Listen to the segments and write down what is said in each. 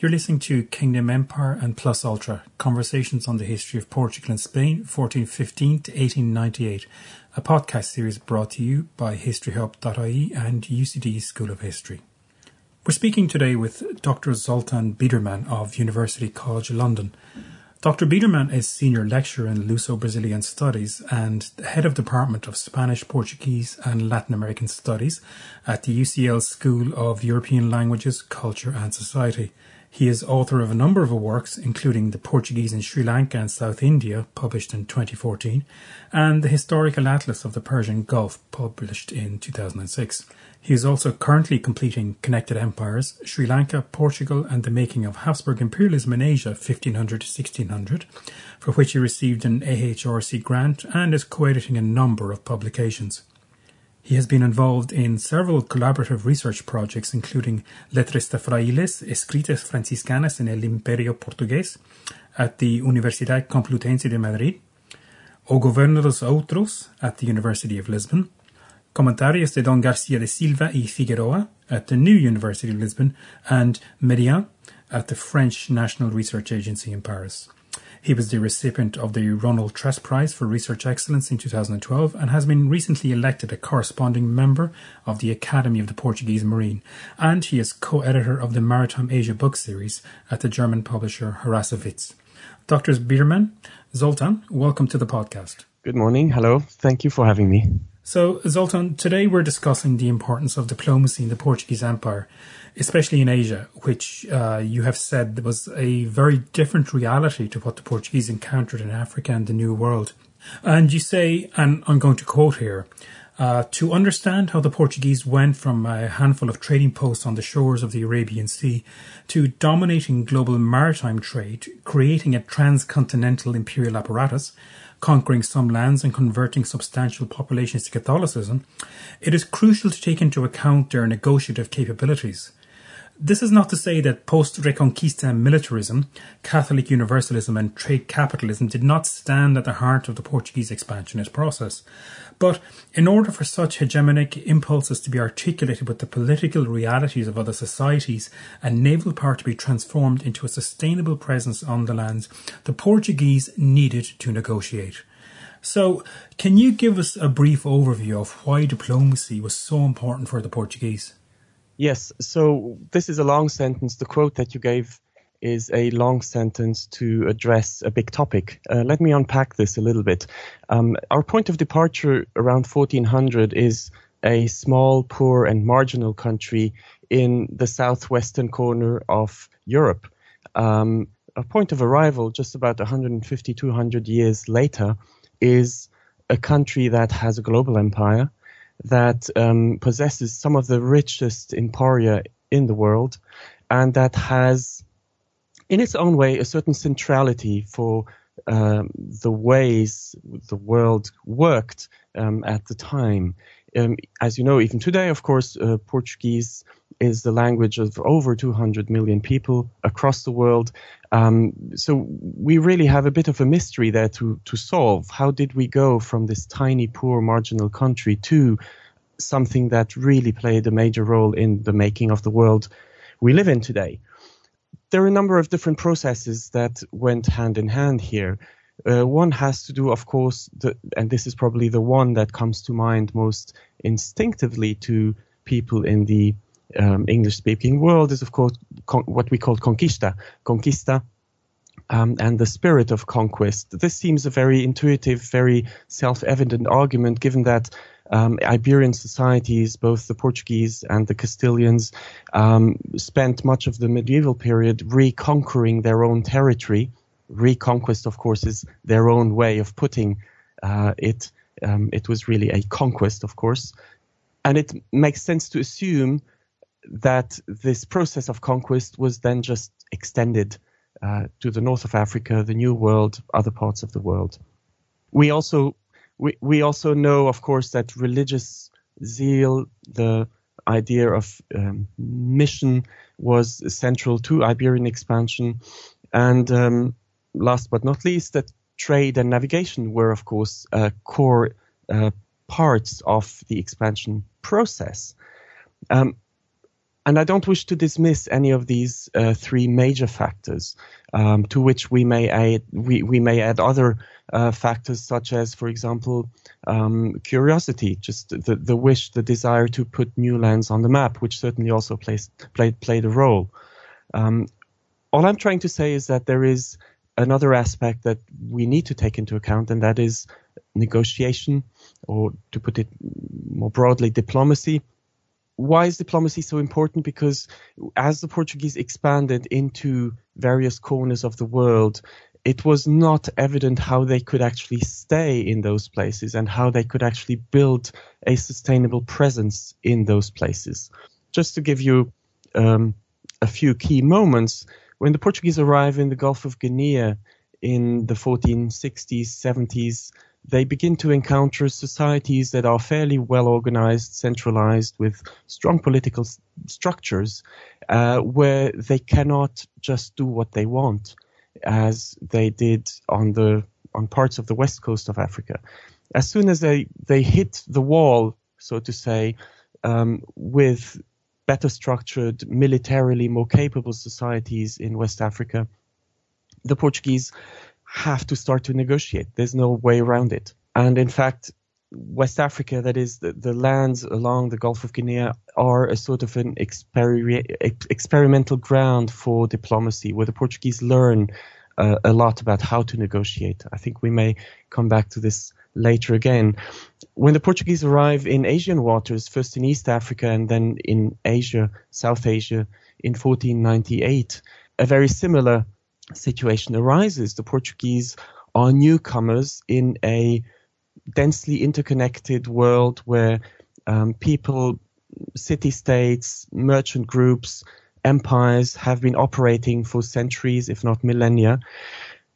You're listening to Kingdom Empire and Plus Ultra, conversations on the history of Portugal and Spain, 1415 to 1898, a podcast series brought to you by historyhub.ie and UCD School of History. We're speaking today with Dr. Zoltan Biedermann of University College London. Dr. Biedermann is Senior Lecturer in Luso-Brazilian Studies and Head of Department of Spanish, Portuguese and Latin American Studies at the UCL School of European Languages, Culture and Society. He is author of a number of works, including The Portuguese in Sri Lanka and South India, published in 2014, and The Historical Atlas of the Persian Gulf, published in 2006. He is also currently completing Connected Empires, Sri Lanka, Portugal, and the Making of Habsburg Imperialism in Asia, 1500 to 1600, for which he received an AHRC grant and is co-editing a number of publications. He has been involved in several collaborative research projects, including Letras de Frailes, Escritas Franciscanas en el Imperio Portugués at the Universidad Complutense de Madrid, O Governo dos Outros at the University of Lisbon, Comentarios de Don Garcia de Silva y Figueroa at the New University of Lisbon, and Merian at the French National Research Agency in Paris. He was the recipient of the Ronald Tress Prize for Research Excellence in 2012 and has been recently elected a corresponding member of the Academy of the Portuguese Marine. And he is co-editor of the Maritime Asia book series at the German publisher Harrassowitz. Drs. Biedermann, Zoltan, welcome to the podcast. Good morning. Hello. Thank you for having me. So, Zoltan, today we're discussing the importance of diplomacy in the Portuguese Empire especially in Asia, which uh, you have said was a very different reality to what the Portuguese encountered in Africa and the New World. And you say, and I'm going to quote here, uh, to understand how the Portuguese went from a handful of trading posts on the shores of the Arabian Sea to dominating global maritime trade, creating a transcontinental imperial apparatus, conquering some lands and converting substantial populations to Catholicism, it is crucial to take into account their negotiative capabilities. This is not to say that post Reconquista militarism, Catholic universalism, and trade capitalism did not stand at the heart of the Portuguese expansionist process. But in order for such hegemonic impulses to be articulated with the political realities of other societies and naval power to be transformed into a sustainable presence on the lands, the Portuguese needed to negotiate. So, can you give us a brief overview of why diplomacy was so important for the Portuguese? Yes, so this is a long sentence. The quote that you gave is a long sentence to address a big topic. Uh, let me unpack this a little bit. Um, our point of departure around 1400 is a small, poor, and marginal country in the southwestern corner of Europe. Um, a point of arrival, just about 150, 200 years later, is a country that has a global empire that um, possesses some of the richest emporia in the world and that has, in its own way, a certain centrality for um, the ways the world worked um, at the time. Um, as you know, even today, of course, uh, Portuguese is the language of over 200 million people across the world. Um, so we really have a bit of a mystery there to, to solve. How did we go from this tiny, poor, marginal country to something that really played a major role in the making of the world we live in today? There are a number of different processes that went hand in hand here. Uh, one has to do, of course, the, and this is probably the one that comes to mind most instinctively to people in the um, English speaking world is, of course, con- what we call conquista. Conquista um, and the spirit of conquest. This seems a very intuitive, very self evident argument given that. Um, Iberian societies, both the Portuguese and the Castilians, um, spent much of the medieval period reconquering their own territory. Reconquest, of course, is their own way of putting uh, it. Um, it was really a conquest, of course. And it makes sense to assume that this process of conquest was then just extended uh, to the north of Africa, the New World, other parts of the world. We also we, we also know, of course, that religious zeal, the idea of um, mission, was central to Iberian expansion, and um, last but not least, that trade and navigation were, of course, uh, core uh, parts of the expansion process. Um, And I don't wish to dismiss any of these uh, three major factors, um, to which we may add we, we may add other uh, factors such as, for example, um, curiosity, just the, the wish, the desire to put new lands on the map, which certainly also plays played played a role. Um, all I'm trying to say is that there is another aspect that we need to take into account, and that is negotiation, or to put it more broadly, diplomacy. Why is diplomacy so important? Because as the Portuguese expanded into various corners of the world, it was not evident how they could actually stay in those places and how they could actually build a sustainable presence in those places. Just to give you um, a few key moments, when the Portuguese arrive in the Gulf of Guinea in the 1460s, 70s, they begin to encounter societies that are fairly well organized, centralized, with strong political s- structures, uh, where they cannot just do what they want, as they did on the on parts of the west coast of Africa. As soon as they they hit the wall, so to say, um, with better structured, militarily more capable societies in West Africa, the Portuguese have to start to negotiate. There's no way around it. And in fact, West Africa, that is the, the lands along the Gulf of Guinea, are a sort of an exper- experimental ground for diplomacy, where the Portuguese learn uh, a lot about how to negotiate. I think we may come back to this later again. When the Portuguese arrive in Asian waters, first in East Africa and then in Asia, South Asia, in 1498, a very similar situation arises. The Portuguese are newcomers in a densely interconnected world where um, people, city states, merchant groups, empires have been operating for centuries, if not millennia.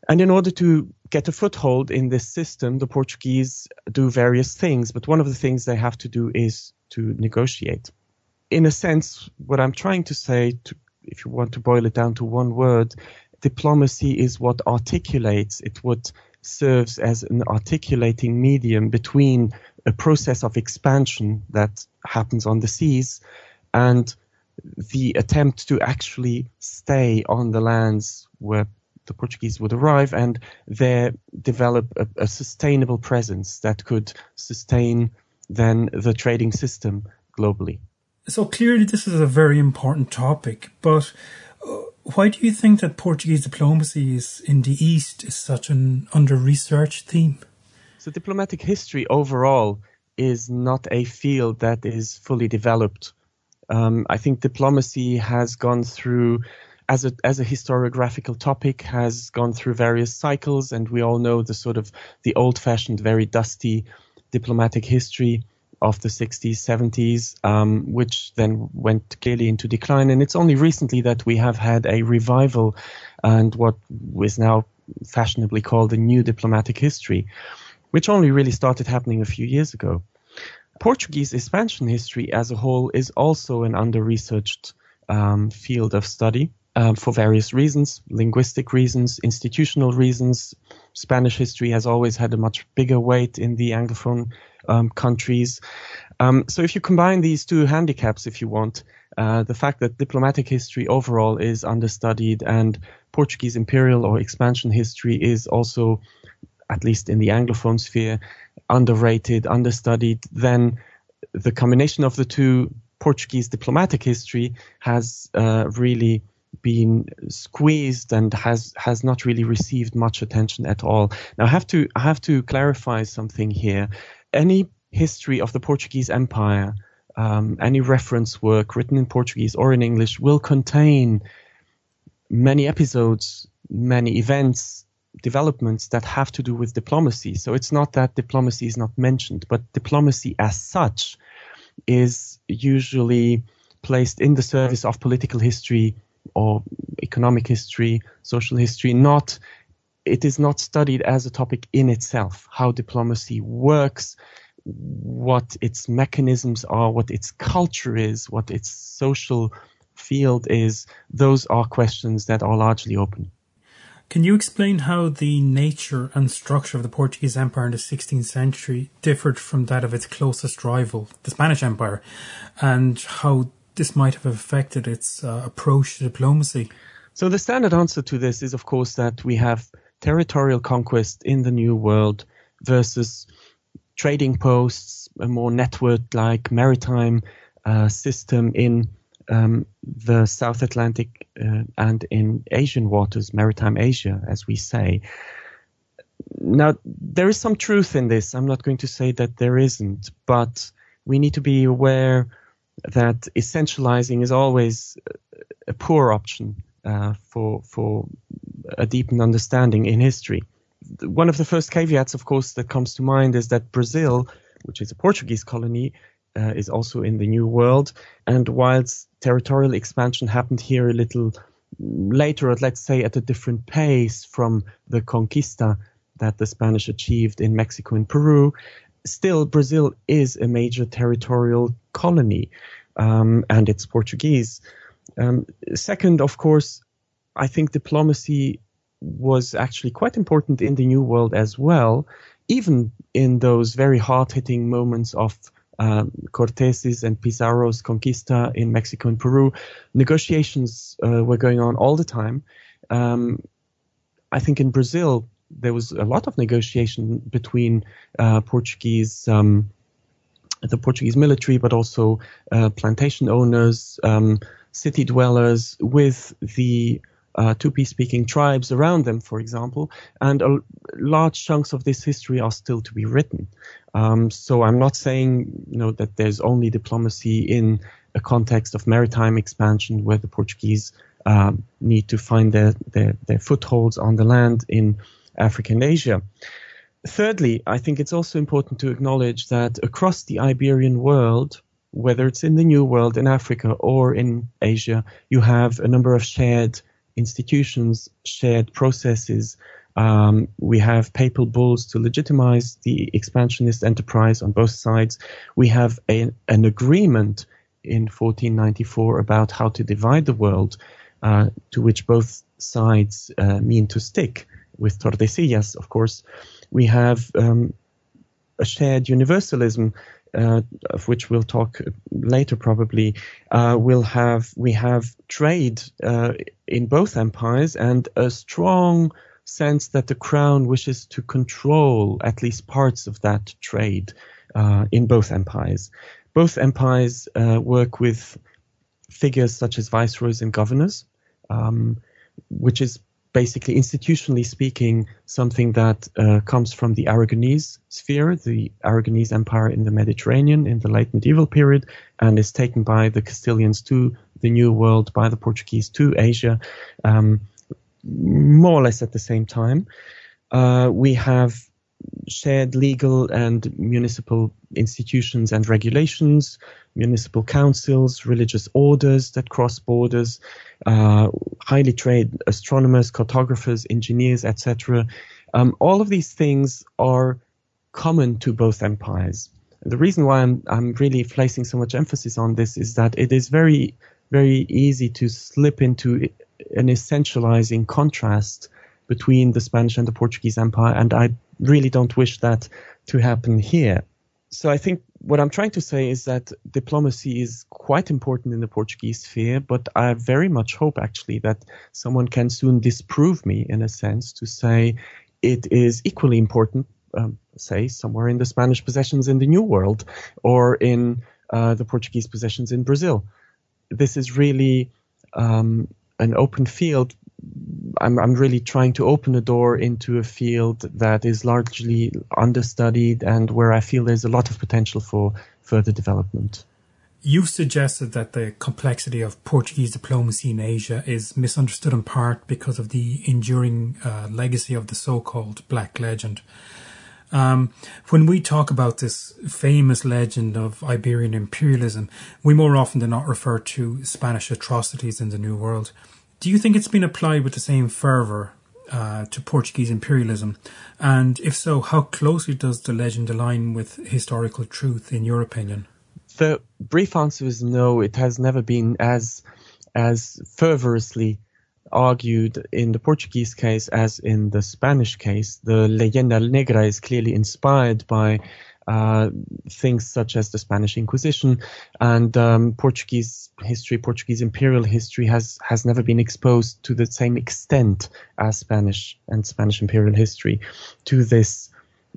And in order to get a foothold in this system, the Portuguese do various things, but one of the things they have to do is to negotiate. In a sense, what I'm trying to say, to, if you want to boil it down to one word, diplomacy is what articulates, it what serves as an articulating medium between a process of expansion that happens on the seas and the attempt to actually stay on the lands where the Portuguese would arrive and there develop a, a sustainable presence that could sustain then the trading system globally. So clearly, this is a very important topic, but why do you think that Portuguese diplomacy is in the East is such an under-researched theme? So diplomatic history overall is not a field that is fully developed. Um, I think diplomacy has gone through, as a as a historiographical topic, has gone through various cycles, and we all know the sort of the old-fashioned, very dusty diplomatic history of the 60s, 70s, um, which then went clearly into decline. And it's only recently that we have had a revival and what is now fashionably called a new diplomatic history, which only really started happening a few years ago. Portuguese expansion history as a whole is also an under researched um, field of study. Um, for various reasons, linguistic reasons, institutional reasons. Spanish history has always had a much bigger weight in the Anglophone um, countries. Um, so if you combine these two handicaps, if you want, uh, the fact that diplomatic history overall is understudied and Portuguese imperial or expansion history is also, at least in the Anglophone sphere, underrated, understudied, then the combination of the two Portuguese diplomatic history has uh, really been squeezed and has has not really received much attention at all. Now I have to I have to clarify something here any history of the Portuguese Empire, um, any reference work written in Portuguese or in English will contain many episodes, many events, developments that have to do with diplomacy. So it's not that diplomacy is not mentioned, but diplomacy as such is usually placed in the service of political history or economic history, social history, not it is not studied as a topic in itself, how diplomacy works, what its mechanisms are, what its culture is, what its social field is. Those are questions that are largely open. Can you explain how the nature and structure of the Portuguese Empire in the 16th century differed from that of its closest rival, the Spanish Empire, and how this might have affected its uh, approach to diplomacy? So the standard answer to this is, of course, that we have territorial conquest in the New World versus trading posts, a more network-like maritime uh, system in um, the South Atlantic uh, and in Asian waters, maritime Asia, as we say. Now, there is some truth in this. I'm not going to say that there isn't, but we need to be aware that essentializing is always a poor option uh, for for a deepened understanding in history. One of the first caveats, of course, that comes to mind is that Brazil, which is a Portuguese colony, uh, is also in the New World. And whilst territorial expansion happened here a little later, or let's say at a different pace from the conquista that the Spanish achieved in Mexico and Peru, still Brazil is a major territorial colony, um, and it's Portuguese. Um, second, of course, I think diplomacy was actually quite important in the New World as well, even in those very hard-hitting moments of um, Cortes's and Pizarro's conquista in Mexico and Peru. Negotiations uh, were going on all the time. Um, I think in Brazil there was a lot of negotiation between uh, Portuguese. Um, the Portuguese military, but also uh, plantation owners, um, city dwellers, with the uh, Tupi speaking tribes around them, for example, and a, large chunks of this history are still to be written. Um, so I'm not saying you know that there's only diplomacy in a context of maritime expansion where the Portuguese uh, need to find their, their, their footholds on the land in Africa and Asia. Thirdly, I think it's also important to acknowledge that across the Iberian world, whether it's in the New World, in Africa, or in Asia, you have a number of shared institutions, shared processes, um, we have papal bulls to legitimize the expansionist enterprise on both sides. We have a, an agreement in 1494 about how to divide the world, uh, to which both sides uh, mean to stick, with Tordesillas, of course. We have um, a shared universalism. Uh, of which we'll talk later probably, uh, we'll have we have trade uh, in both empires and a strong sense that the crown wishes to control at least parts of that trade uh, in both empires. Both empires uh, work with figures such as viceroys and governors, um, which is basically institutionally speaking something that uh, comes from the Aragonese sphere, the Aragonese Empire in the Mediterranean in the late medieval period, and is taken by the Castilians to the New World, by the Portuguese to Asia. Um, more or less at the same time. Uh, we have shared legal and municipal institutions and regulations, municipal councils, religious orders that cross borders, uh, highly trained astronomers, cartographers, engineers, etc. Um, all of these things are common to both empires. The reason why I'm, I'm really placing so much emphasis on this is that it is very, very easy to slip into an essentializing contrast between the Spanish and the Portuguese Empire, and I really don't wish that to happen here. So I think what I'm trying to say is that diplomacy is quite important in the Portuguese sphere, but I very much hope actually that someone can soon disprove me in a sense to say it is equally important, um, say somewhere in the Spanish possessions in the New World or in uh, the Portuguese possessions in Brazil. This is really um, an open field, I'm, I'm really trying to open a door into a field that is largely understudied and where I feel there's a lot of potential for further development. You've suggested that the complexity of Portuguese diplomacy in Asia is misunderstood in part because of the enduring uh, legacy of the so called Black Legend. Um, when we talk about this famous legend of Iberian imperialism, we more often than not refer to Spanish atrocities in the New World. Do you think it's been applied with the same fervour uh, to Portuguese imperialism? And if so, how closely does the legend align with historical truth, in your opinion? The brief answer is no. It has never been as as fervorously argued in the Portuguese case as in the Spanish case. The Leyenda Negra is clearly inspired by uh, things such as the Spanish Inquisition and um, Portuguese history, Portuguese imperial history has has never been exposed to the same extent as Spanish and Spanish imperial history to this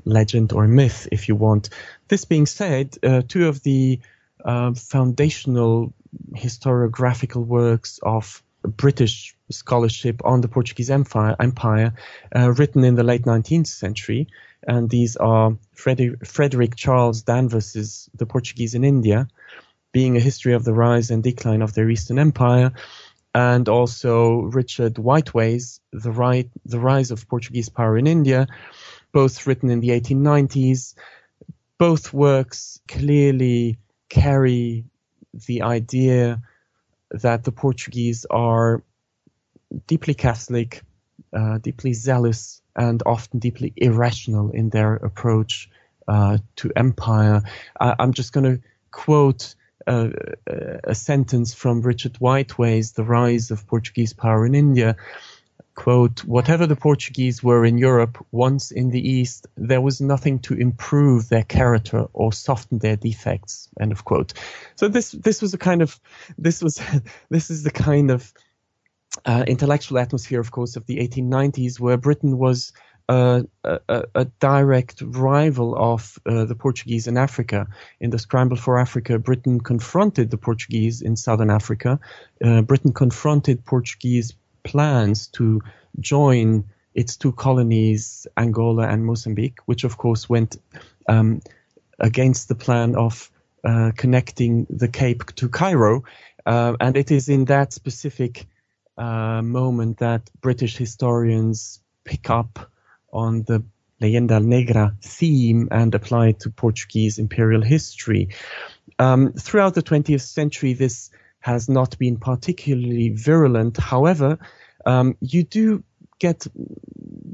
legend or myth, if you want. This being said, uh, two of the uh, foundational historiographical works of British scholarship on the Portuguese Empire, empire uh, written in the late 19th century. And these are Frederick, Frederick Charles Danvers's The Portuguese in India, being a history of the rise and decline of their Eastern Empire, and also Richard Whiteway's The, right, the Rise of Portuguese Power in India, both written in the 1890s. Both works clearly carry the idea that the Portuguese are deeply Catholic, uh, deeply zealous, and often deeply irrational in their approach uh, to empire. I, am just going to quote uh, a sentence from Richard Whiteway's The Rise of Portuguese Power in India. Quote, whatever the Portuguese were in Europe, once in the East, there was nothing to improve their character or soften their defects. End of quote. So this, this was a kind of, this was, this is the kind of uh, intellectual atmosphere, of course, of the 1890s, where Britain was uh, a, a, direct rival of uh, the Portuguese in Africa. In the scramble for Africa, Britain confronted the Portuguese in southern Africa. Uh, Britain confronted Portuguese plans to join its two colonies, Angola and Mozambique, which of course went um, against the plan of uh, connecting the Cape to Cairo. Uh, and it is in that specific uh, moment that British historians pick up on the Leyenda Negra theme and apply it to Portuguese imperial history. Um, throughout the 20th century, this has not been particularly virulent. However, um, you do get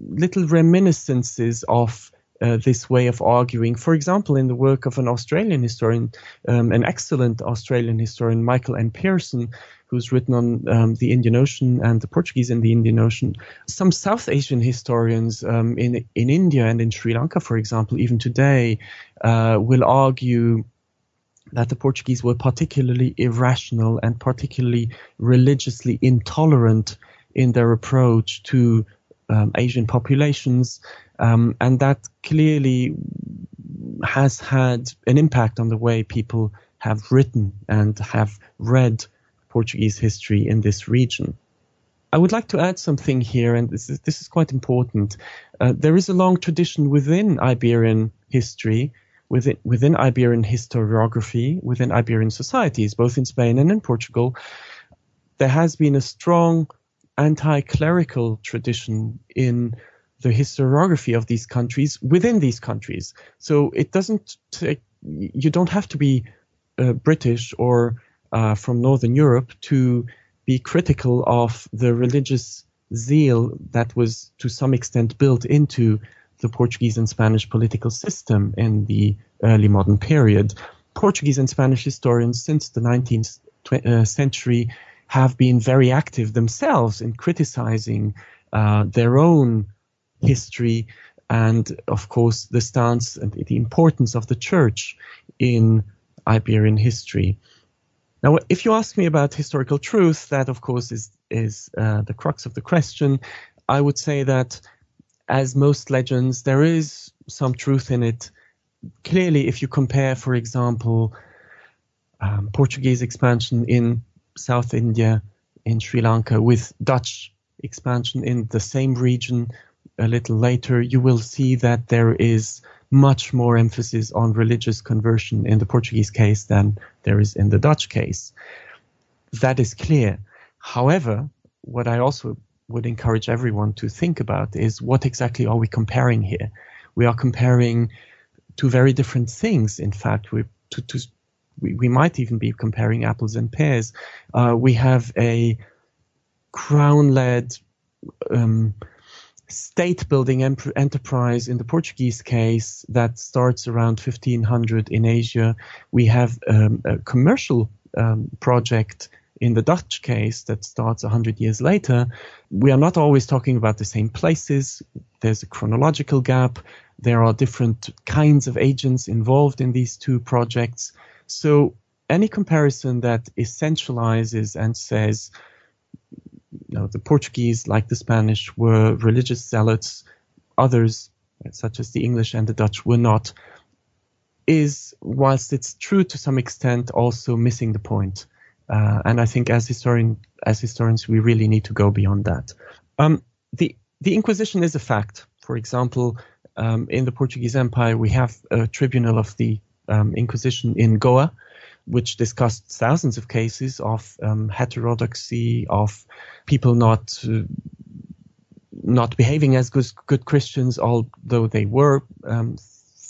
little reminiscences of uh, this way of arguing. For example, in the work of an Australian historian, um, an excellent Australian historian, Michael N. Pearson, who's written on um, the Indian Ocean and the Portuguese in the Indian Ocean. Some South Asian historians um, in in India and in Sri Lanka, for example, even today, uh, will argue that the Portuguese were particularly irrational and particularly religiously intolerant in their approach to um, Asian populations, um, and that clearly has had an impact on the way people have written and have read Portuguese history in this region. I would like to add something here, and this is, this is quite important. Uh, there is a long tradition within Iberian history, within, within Iberian historiography, within Iberian societies, both in Spain and in Portugal. There has been a strong anti-clerical tradition in the historiography of these countries within these countries. So it doesn't take, you don't have to be uh, British or uh, from Northern Europe to be critical of the religious zeal that was to some extent built into the Portuguese and Spanish political system in the early modern period. Portuguese and Spanish historians since the 19th uh, century have been very active themselves in criticizing uh, their own history and, of course, the stance and the importance of the church in Iberian history. Now, if you ask me about historical truth, that of course is is uh, the crux of the question. I would say that, as most legends, there is some truth in it. Clearly, if you compare, for example, um, Portuguese expansion in South India, in Sri Lanka, with Dutch expansion in the same region a little later, you will see that there is much more emphasis on religious conversion in the Portuguese case than there is in the Dutch case. That is clear. However, what I also would encourage everyone to think about is what exactly are we comparing here? We are comparing two very different things. In fact, we, to, to, we, we might even be comparing apples and pears. Uh, we have a crown-led um, state building enterprise in the Portuguese case that starts around 1500 in Asia. We have um, a commercial um, project in the Dutch case that starts 100 years later. We are not always talking about the same places. There's a chronological gap. There are different kinds of agents involved in these two projects. So any comparison that essentializes and says, you know, the Portuguese, like the Spanish, were religious zealots, others, such as the English and the Dutch, were not, is, whilst it's true to some extent, also missing the point. Uh, and I think as historian, as historians, we really need to go beyond that. Um, the the Inquisition is a fact. For example, um, in the Portuguese Empire, we have a tribunal of the um, Inquisition in Goa, which discussed thousands of cases of um, heterodoxy, of people not uh, not behaving as good, good Christians, although they were um,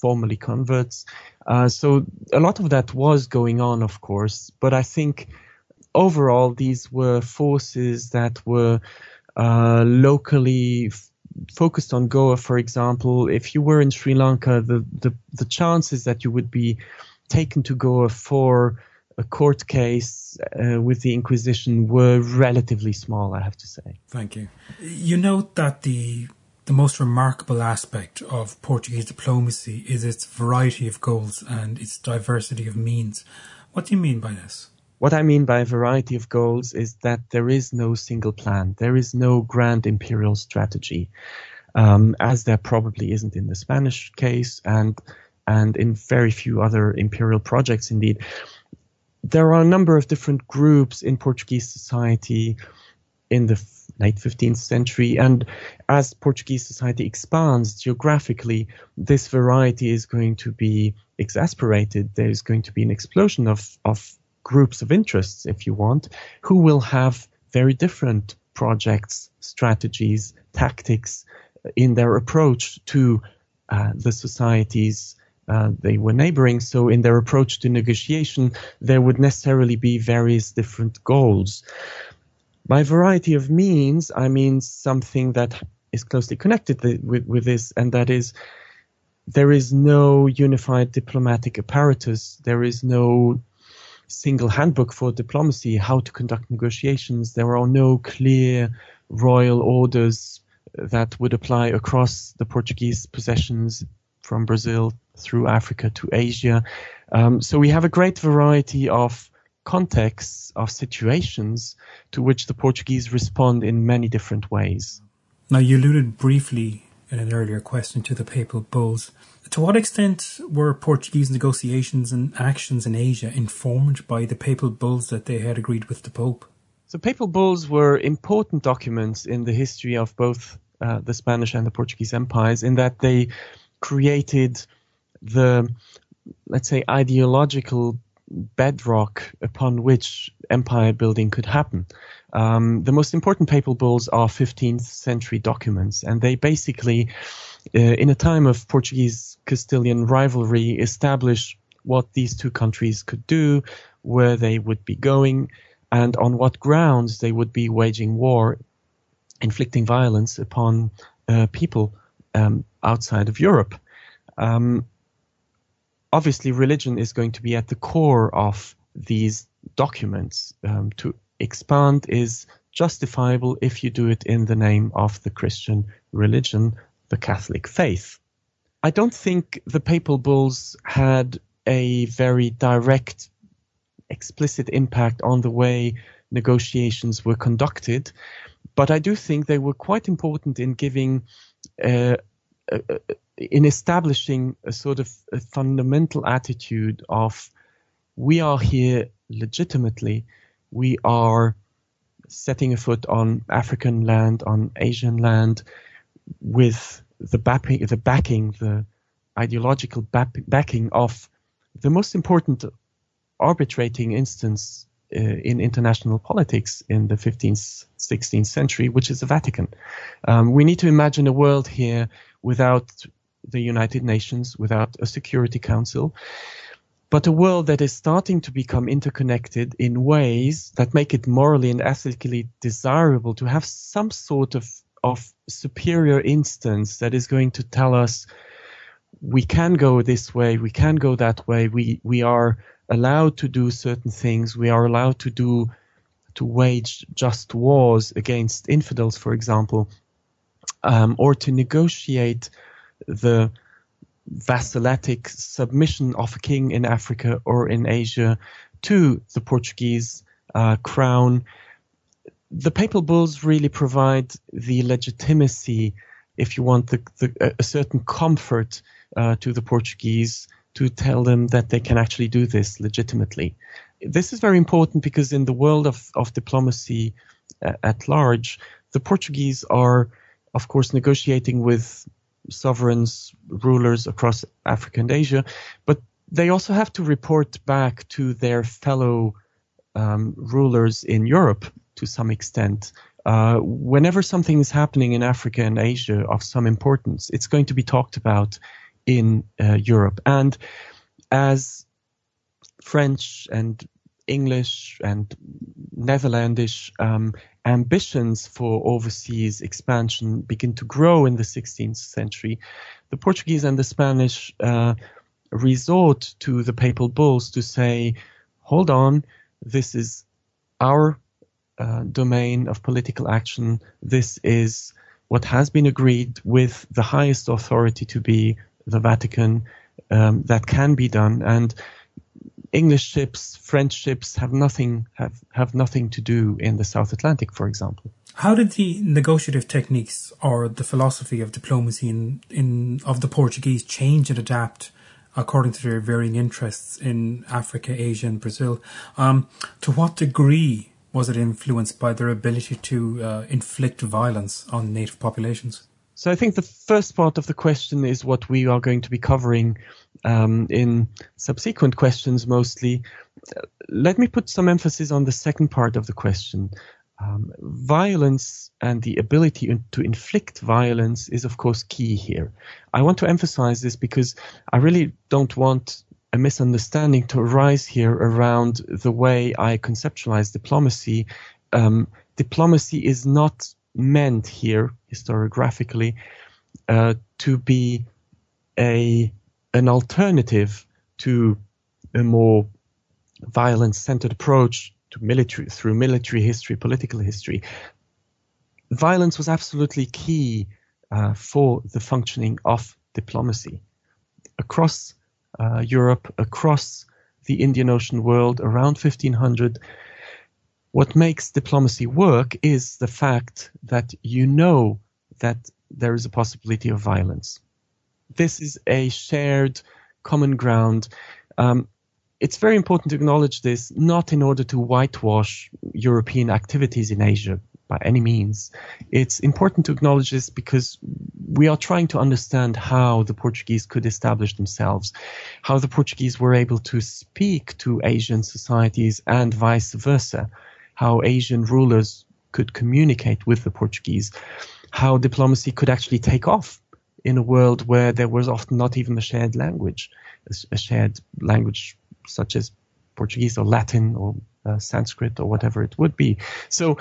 formally converts. Uh, so a lot of that was going on, of course, but I think overall these were forces that were uh, locally focused on Goa, for example. If you were in Sri Lanka, the, the, the chances that you would be taken to Goa for a court case uh, with the Inquisition were relatively small, I have to say. Thank you. You note that the the most remarkable aspect of Portuguese diplomacy is its variety of goals and its diversity of means. What do you mean by this? What I mean by a variety of goals is that there is no single plan. There is no grand imperial strategy, um, as there probably isn't in the Spanish case and and in very few other imperial projects. Indeed, there are a number of different groups in Portuguese society in the late 15th century. And as Portuguese society expands geographically, this variety is going to be exasperated. There's going to be an explosion of, of groups of interests, if you want, who will have very different projects, strategies, tactics in their approach to uh, the societies uh, they were neighboring. So, in their approach to negotiation, there would necessarily be various different goals. By variety of means, I mean something that is closely connected with, with this, and that is there is no unified diplomatic apparatus. There is no single handbook for diplomacy, how to conduct negotiations. There are no clear royal orders that would apply across the Portuguese possessions from Brazil through Africa to Asia. Um, so we have a great variety of contexts, of situations to which the Portuguese respond in many different ways. Now, you alluded briefly in an earlier question to the papal bulls. To what extent were Portuguese negotiations and actions in Asia informed by the papal bulls that they had agreed with the Pope? So, papal bulls were important documents in the history of both uh, the Spanish and the Portuguese empires in that they created the, let's say, ideological bedrock upon which empire building could happen. Um, the most important papal bulls are 15th century documents, and they basically, uh, in a time of Portuguese Castilian rivalry, establish what these two countries could do, where they would be going, and on what grounds they would be waging war, inflicting violence upon uh, people um, outside of Europe. Um, obviously, religion is going to be at the core of these documents. Um, to expand is justifiable if you do it in the name of the Christian religion, the Catholic faith. I don't think the papal bulls had a very direct, explicit impact on the way negotiations were conducted, but I do think they were quite important in giving uh, uh, uh, in establishing a sort of a fundamental attitude of we are here legitimately, we are setting a foot on African land, on Asian land, with the backing, the backing, the ideological backing of the most important arbitrating instance uh, in international politics in the 15th, 16th century, which is the Vatican. Um, we need to imagine a world here without the United Nations, without a Security Council, but a world that is starting to become interconnected in ways that make it morally and ethically desirable to have some sort of, of superior instance that is going to tell us we can go this way, we can go that way, we, we are allowed to do certain things. We are allowed to do to wage just wars against infidels, for example, um, or to negotiate the vassillatic submission of a king in Africa or in Asia to the Portuguese uh, crown. The papal bulls really provide the legitimacy, if you want, the, the, a certain comfort uh, to the Portuguese to tell them that they can actually do this legitimately. This is very important because in the world of, of diplomacy uh, at large, the Portuguese are, of course, negotiating with sovereigns, rulers across Africa and Asia, but they also have to report back to their fellow um, rulers in Europe to some extent. Uh, whenever something is happening in Africa and Asia of some importance, it's going to be talked about in uh, Europe. And as French and English and Netherlandish um, ambitions for overseas expansion begin to grow in the 16th century, the Portuguese and the Spanish uh, resort to the papal bulls to say, hold on, this is our uh, domain of political action. This is what has been agreed with the highest authority to be the Vatican. Um, that can be done, and English ships, French ships have nothing have, have nothing to do in the South Atlantic, for example. How did the negotiative techniques or the philosophy of diplomacy in, in of the Portuguese change and adapt according to their varying interests in Africa, Asia, and Brazil? Um, to what degree was it influenced by their ability to uh, inflict violence on native populations? So I think the first part of the question is what we are going to be covering um, in subsequent questions mostly. Let me put some emphasis on the second part of the question. Um, violence and the ability to inflict violence is, of course, key here. I want to emphasize this because I really don't want a misunderstanding to arise here around the way I conceptualize diplomacy. Um, diplomacy is not meant here historiographically uh, to be a an alternative to a more violence-centered approach to military through military history, political history. Violence was absolutely key uh, for the functioning of diplomacy across uh, Europe, across the Indian Ocean world around 1500 what makes diplomacy work is the fact that you know that there is a possibility of violence. This is a shared common ground. Um, it's very important to acknowledge this, not in order to whitewash European activities in Asia by any means. It's important to acknowledge this because we are trying to understand how the Portuguese could establish themselves, how the Portuguese were able to speak to Asian societies and vice versa how Asian rulers could communicate with the Portuguese, how diplomacy could actually take off in a world where there was often not even a shared language, a shared language such as Portuguese or Latin or uh, Sanskrit or whatever it would be. So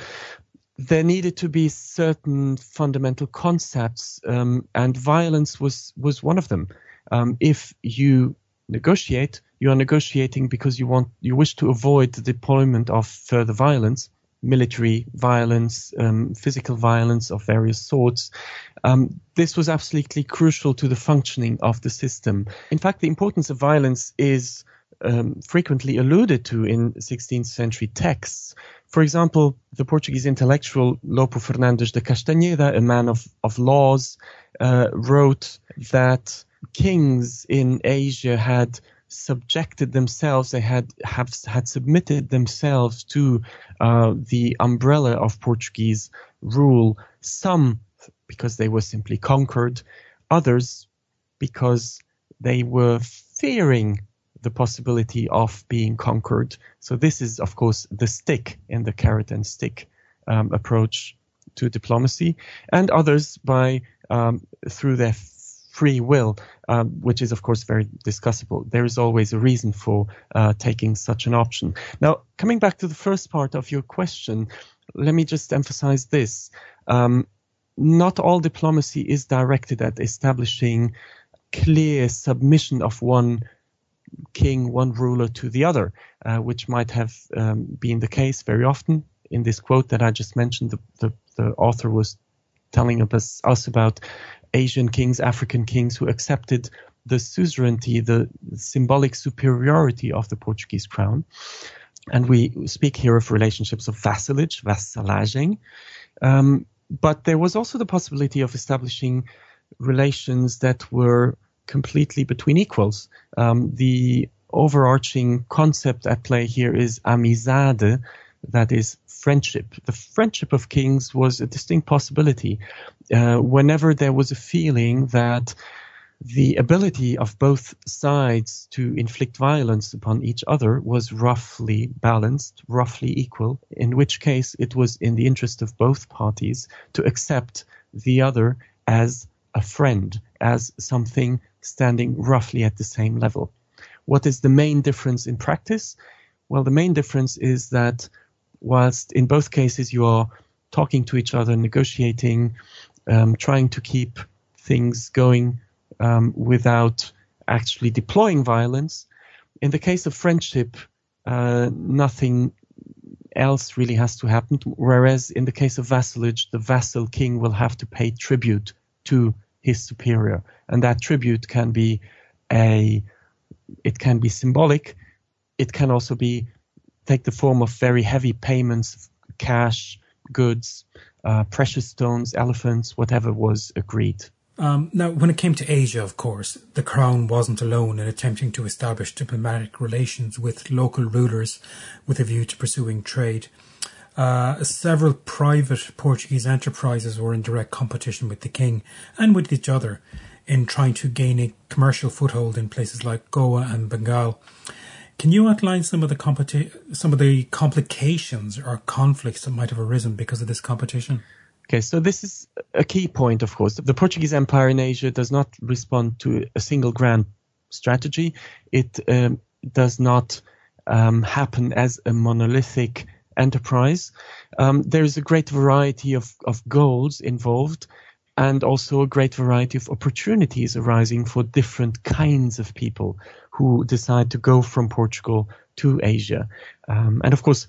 there needed to be certain fundamental concepts, um, and violence was was one of them. Um, if you negotiate, you are negotiating because you want you wish to avoid the deployment of further violence, military violence, um, physical violence of various sorts. Um, this was absolutely crucial to the functioning of the system. In fact, the importance of violence is um, frequently alluded to in 16th century texts. For example, the Portuguese intellectual Lopo Fernandes de Castaneda, a man of, of laws, uh, wrote that kings in Asia had subjected themselves, they had have had submitted themselves to uh, the umbrella of Portuguese rule. Some because they were simply conquered, others because they were fearing the possibility of being conquered. So this is, of course, the stick in the carrot and stick um, approach to diplomacy, and others by um, through their free will, um, which is of course very discussable. There is always a reason for uh, taking such an option. Now, coming back to the first part of your question, let me just emphasize this. Um, not all diplomacy is directed at establishing clear submission of one king, one ruler to the other, uh, which might have um, been the case very often. In this quote that I just mentioned, the, the, the author was telling us, us about Asian kings, African kings who accepted the suzerainty, the symbolic superiority of the Portuguese crown. And we speak here of relationships of vassalage, vassalaging. Um, but there was also the possibility of establishing relations that were completely between equals. Um, the overarching concept at play here is amizade, that is friendship. The friendship of kings was a distinct possibility. Uh, whenever there was a feeling that the ability of both sides to inflict violence upon each other was roughly balanced, roughly equal, in which case it was in the interest of both parties to accept the other as a friend, as something standing roughly at the same level. What is the main difference in practice? Well, the main difference is that whilst in both cases you are talking to each other, negotiating, um, trying to keep things going um, without actually deploying violence. In the case of friendship, uh, nothing else really has to happen. Whereas in the case of vassalage, the vassal king will have to pay tribute to his superior, and that tribute can be a, it can be symbolic. It can also be take the form of very heavy payments, cash, goods, uh, precious stones, elephants, whatever was agreed. Um, now, when it came to Asia, of course, the crown wasn't alone in attempting to establish diplomatic relations with local rulers with a view to pursuing trade. Uh, several private Portuguese enterprises were in direct competition with the king and with each other in trying to gain a commercial foothold in places like Goa and Bengal. Can you outline some of the competi- some of the complications or conflicts that might have arisen because of this competition? Okay, so this is a key point, of course. The Portuguese Empire in Asia does not respond to a single grand strategy. It um, does not um, happen as a monolithic enterprise. Um, there is a great variety of, of goals involved and also a great variety of opportunities arising for different kinds of people who decide to go from Portugal to Asia. Um, and of course,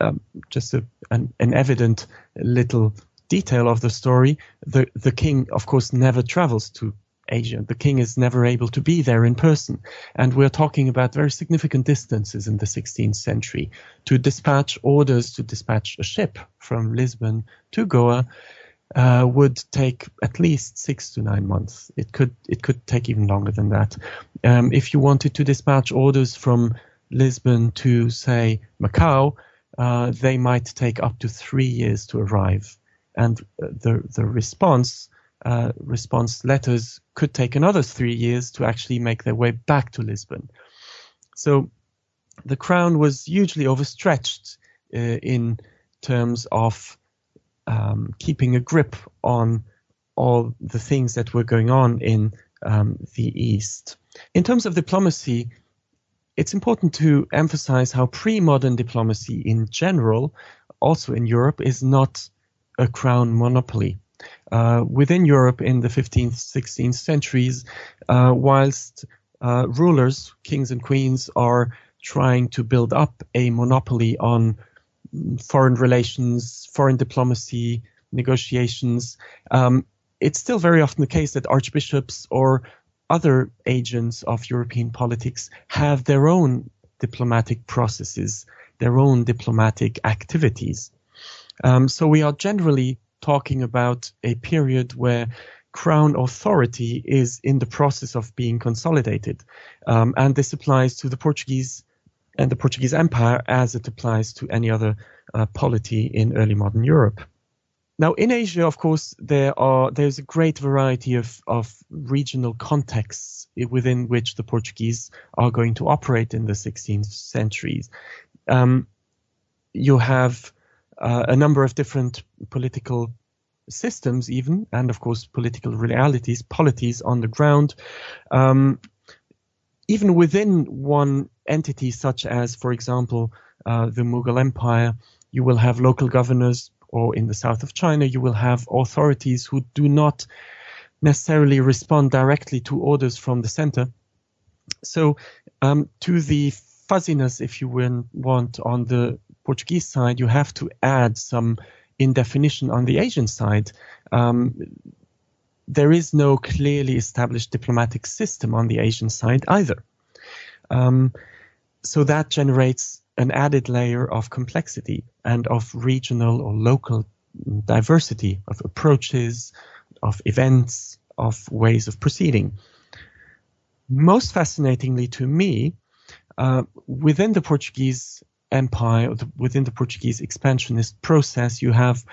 um, just a, an, an, evident little detail of the story, the, the king, of course, never travels to Asia. The king is never able to be there in person. And we're talking about very significant distances in the 16th century. To dispatch orders to dispatch a ship from Lisbon to Goa uh, would take at least six to nine months. It could it could take even longer than that. Um, if you wanted to dispatch orders from Lisbon to say Macau, uh, they might take up to three years to arrive, and the the response uh, response letters could take another three years to actually make their way back to Lisbon. So the crown was hugely overstretched uh, in terms of um, keeping a grip on all the things that were going on in um, the East. In terms of diplomacy, it's important to emphasize how pre modern diplomacy in general, also in Europe, is not a crown monopoly. Uh, within Europe in the 15th, 16th centuries, uh, whilst uh, rulers, kings and queens, are trying to build up a monopoly on foreign relations, foreign diplomacy, negotiations, um, it's still very often the case that archbishops or other agents of European politics have their own diplomatic processes, their own diplomatic activities. Um, so we are generally talking about a period where crown authority is in the process of being consolidated. Um, and this applies to the Portuguese and the Portuguese Empire as it applies to any other uh, polity in early modern Europe. Now, in Asia, of course, there are there's a great variety of, of regional contexts within which the Portuguese are going to operate in the 16th centuries. Um, you have uh, a number of different political systems, even, and of course, political realities, polities on the ground. Um, even within one entity, such as, for example, uh, the Mughal Empire, you will have local governors, or in the south of China, you will have authorities who do not necessarily respond directly to orders from the center. So, um, to the fuzziness, if you want, on the Portuguese side, you have to add some indefinition on the Asian side. Um, there is no clearly established diplomatic system on the Asian side either. Um, so that generates an added layer of complexity and of regional or local diversity of approaches, of events, of ways of proceeding. Most fascinatingly to me, uh, within the Portuguese empire, within the Portuguese expansionist process, you have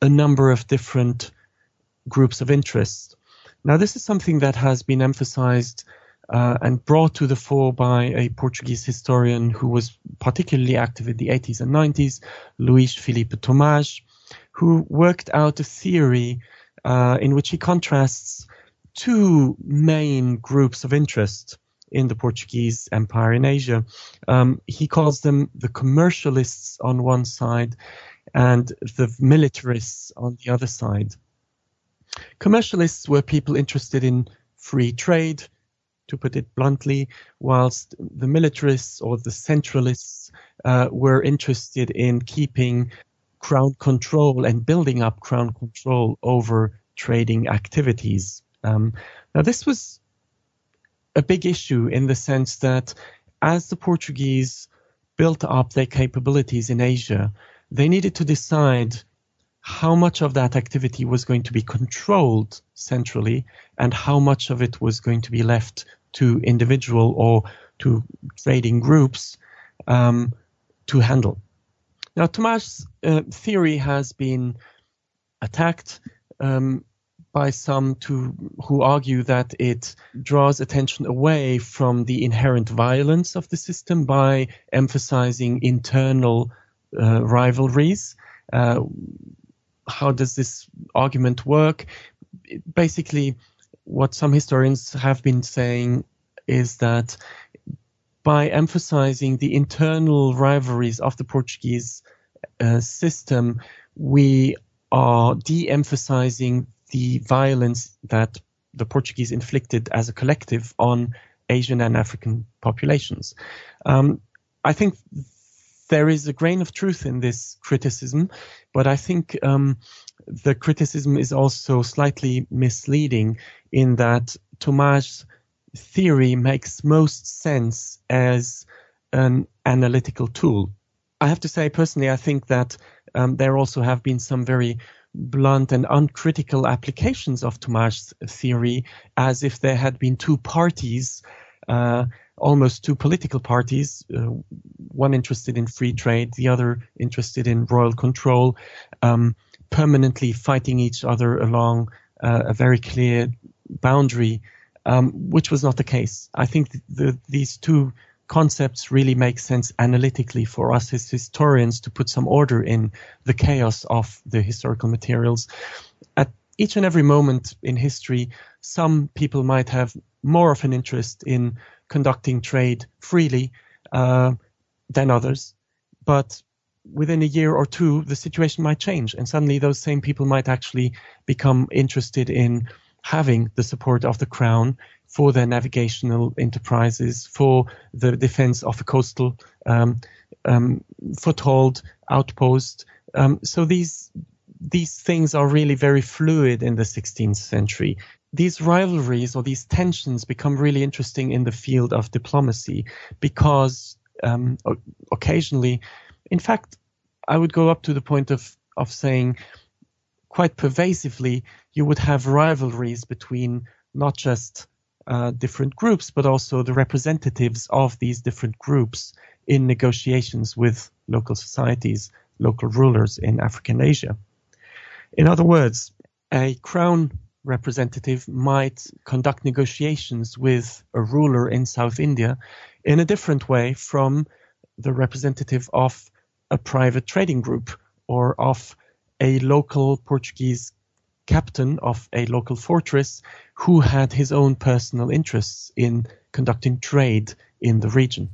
a number of different groups of interest. Now, this is something that has been emphasized uh, and brought to the fore by a Portuguese historian who was particularly active in the 80s and 90s, Luis Filipe Thomaz, who worked out a theory uh, in which he contrasts two main groups of interest in the Portuguese Empire in Asia. Um, he calls them the commercialists on one side and the militarists on the other side. Commercialists were people interested in free trade, to put it bluntly, whilst the militarists or the centralists uh, were interested in keeping crown control and building up crown control over trading activities. Um, now, this was a big issue in the sense that as the Portuguese built up their capabilities in Asia, they needed to decide how much of that activity was going to be controlled centrally and how much of it was going to be left to individual or to trading groups um, to handle. Now, Thomaz' uh, theory has been attacked um, by some to, who argue that it draws attention away from the inherent violence of the system by emphasizing internal uh, rivalries. Uh, how does this argument work? Basically, what some historians have been saying is that by emphasizing the internal rivalries of the Portuguese uh, system, we are de emphasizing the violence that the Portuguese inflicted as a collective on Asian and African populations. Um, I think there is a grain of truth in this criticism, but I think um, the criticism is also slightly misleading in that Thomaz' theory makes most sense as an analytical tool. I have to say, personally, I think that um, there also have been some very blunt and uncritical applications of Thomaz' theory as if there had been two parties. Uh, almost two political parties, uh, one interested in free trade, the other interested in royal control, um, permanently fighting each other along uh, a very clear boundary, um, which was not the case. I think the, these two concepts really make sense analytically for us as historians to put some order in the chaos of the historical materials. Each and every moment in history, some people might have more of an interest in conducting trade freely uh, than others. But within a year or two, the situation might change, and suddenly those same people might actually become interested in having the support of the crown for their navigational enterprises, for the defense of a coastal um, um, foothold outpost. Um, so these these things are really very fluid in the 16th century these rivalries or these tensions become really interesting in the field of diplomacy because um, occasionally, in fact, I would go up to the point of, of saying quite pervasively, you would have rivalries between not just uh, different groups, but also the representatives of these different groups in negotiations with local societies, local rulers in African Asia. In other words, a crown representative might conduct negotiations with a ruler in South India in a different way from the representative of a private trading group or of a local Portuguese captain of a local fortress who had his own personal interests in conducting trade in the region.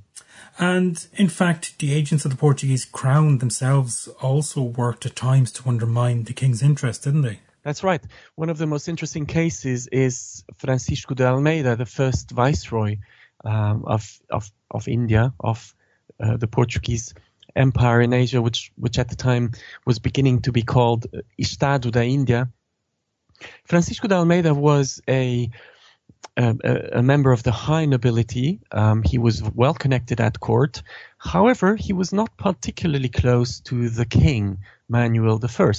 And in fact, the agents of the Portuguese crown themselves also worked at times to undermine the king's interest, didn't they? That's right. One of the most interesting cases is Francisco de Almeida, the first viceroy um, of, of, of India, of uh, the Portuguese empire in Asia, which, which at the time was beginning to be called Estado da India. Francisco de Almeida was a a, a, member of the high nobility. Um, he was well connected at court. However, he was not particularly close to the king, Manuel I.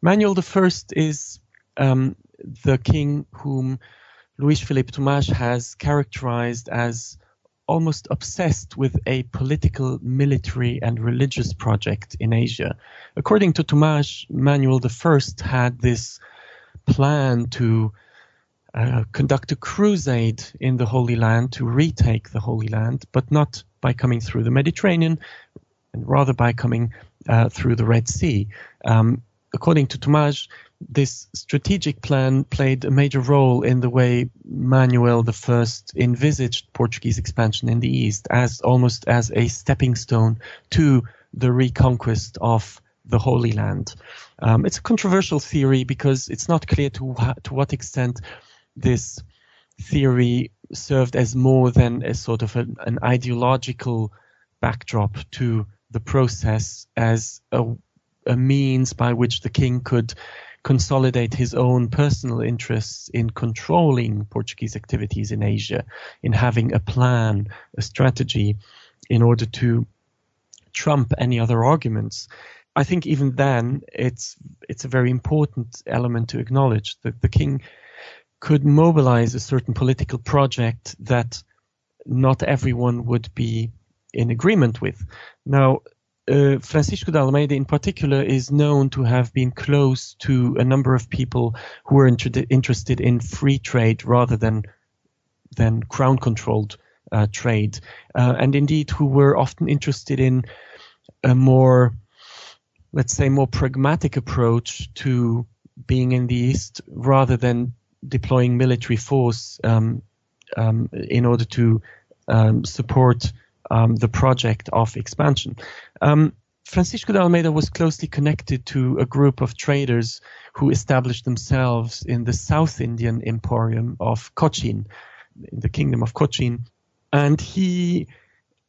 Manuel I is um, the king whom Luis Filipe Thomaz has characterized as almost obsessed with a political, military, and religious project in Asia. According to Thomaz, Manuel I had this plan to uh, conduct a crusade in the Holy Land to retake the Holy Land, but not by coming through the Mediterranean, and rather by coming uh, through the Red Sea. Um, according to Thomaz, this strategic plan played a major role in the way Manuel I envisaged Portuguese expansion in the East as almost as a stepping stone to the reconquest of the Holy Land. Um, it's a controversial theory because it's not clear to to what extent this theory served as more than a sort of an, an ideological backdrop to the process as a, a means by which the king could consolidate his own personal interests in controlling Portuguese activities in Asia, in having a plan, a strategy in order to trump any other arguments. I think even then it's it's a very important element to acknowledge that the king could mobilize a certain political project that not everyone would be in agreement with. Now, uh, Francisco de Almeida in particular is known to have been close to a number of people who were inter- interested in free trade rather than than crown controlled uh, trade, uh, and indeed who were often interested in a more, let's say, more pragmatic approach to being in the East rather than deploying military force um, um, in order to um, support um, the project of expansion. Um, Francisco de Almeida was closely connected to a group of traders who established themselves in the South Indian Emporium of Cochin, in the kingdom of Cochin, and he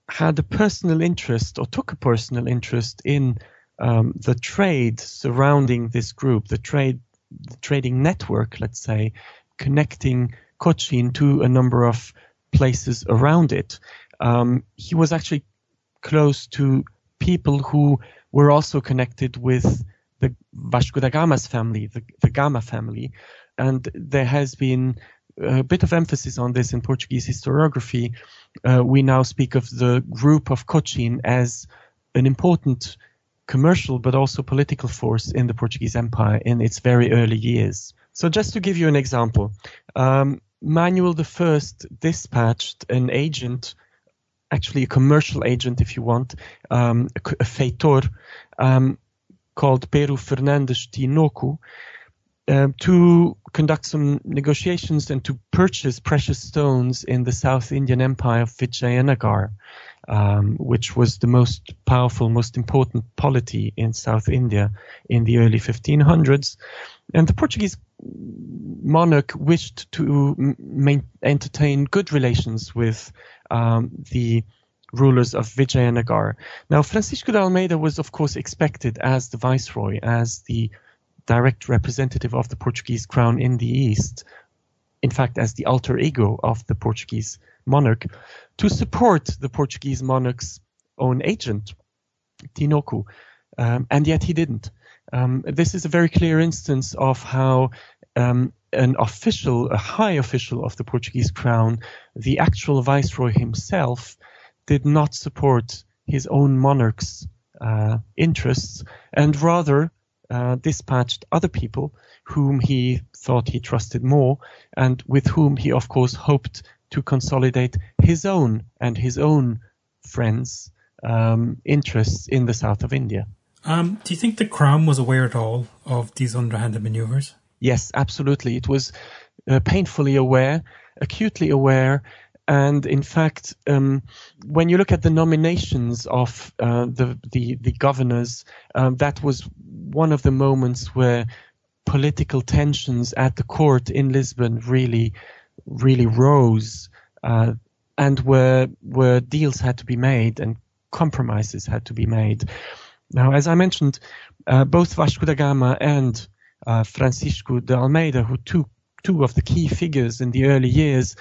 had a personal interest or took a personal interest in um, the trade surrounding this group, the trade the trading network, let's say, connecting Cochin to a number of places around it. Um, he was actually close to people who were also connected with the Vasco da Gama's family, the, the Gama family. And there has been a bit of emphasis on this in Portuguese historiography. Uh, we now speak of the group of Cochin as an important commercial but also political force in the Portuguese Empire in its very early years. So just to give you an example, um, Manuel I dispatched an agent, actually a commercial agent if you want, um, a, feitor, um, called Pero Fernandes Tinoco, um, to conduct some negotiations and to purchase precious stones in the South Indian Empire of Vijayanagar um, which was the most powerful, most important polity in South India in the early 1500s. And the Portuguese monarch wished to main, entertain good relations with um, the rulers of Vijayanagar. Now, Francisco de Almeida was, of course, expected as the viceroy, as the direct representative of the Portuguese crown in the East, in fact, as the alter ego of the Portuguese monarch to support the Portuguese monarch's own agent, Tinoco, um, and yet he didn't. Um, this is a very clear instance of how um, an official, a high official of the Portuguese crown, the actual viceroy himself, did not support his own monarch's uh, interests and rather uh, dispatched other people whom he thought he trusted more and with whom he, of course, hoped to consolidate his own and his own friends' um, interests in the south of India. Um, do you think the Crown was aware at all of these underhanded maneuvers? Yes, absolutely. It was uh, painfully aware, acutely aware, and in fact, um, when you look at the nominations of uh, the, the, the governors, um, that was one of the moments where political tensions at the court in Lisbon really really rose, uh, and where where deals had to be made and compromises had to be made. Now, as I mentioned, uh, both Vasco da Gama and uh, Francisco de Almeida, who took two of the key figures in the early years,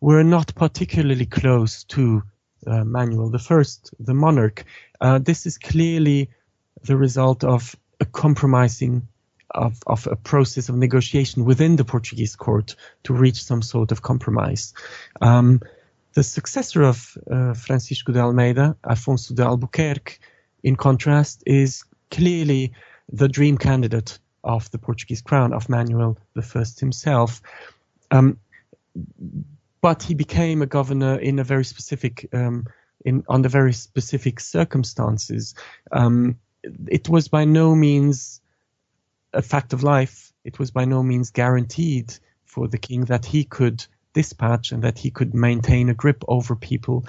were not particularly close to uh, Manuel I, the monarch. Uh, this is clearly the result of a compromising of, of a process of negotiation within the Portuguese court to reach some sort of compromise. Um, the successor of uh, Francisco de Almeida, Afonso de Albuquerque, in contrast, is clearly the dream candidate of the Portuguese crown of Manuel I himself. Um, but he became a governor in a very specific, um, in under very specific circumstances. Um, it was by no means a fact of life. It was by no means guaranteed for the king that he could dispatch and that he could maintain a grip over people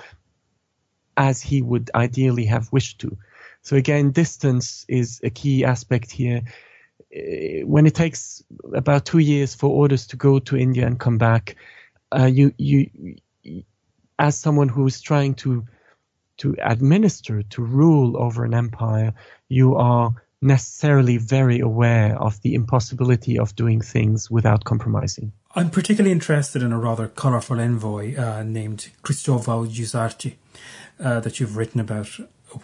as he would ideally have wished to. So again, distance is a key aspect here. Eh, when it takes about two years for orders to go to India and come back, uh, you you as someone who is trying to to administer to rule over an empire, you are necessarily very aware of the impossibility of doing things without compromising. I'm particularly interested in a rather colourful envoy uh, named Cristóvão Juzarte uh, that you've written about.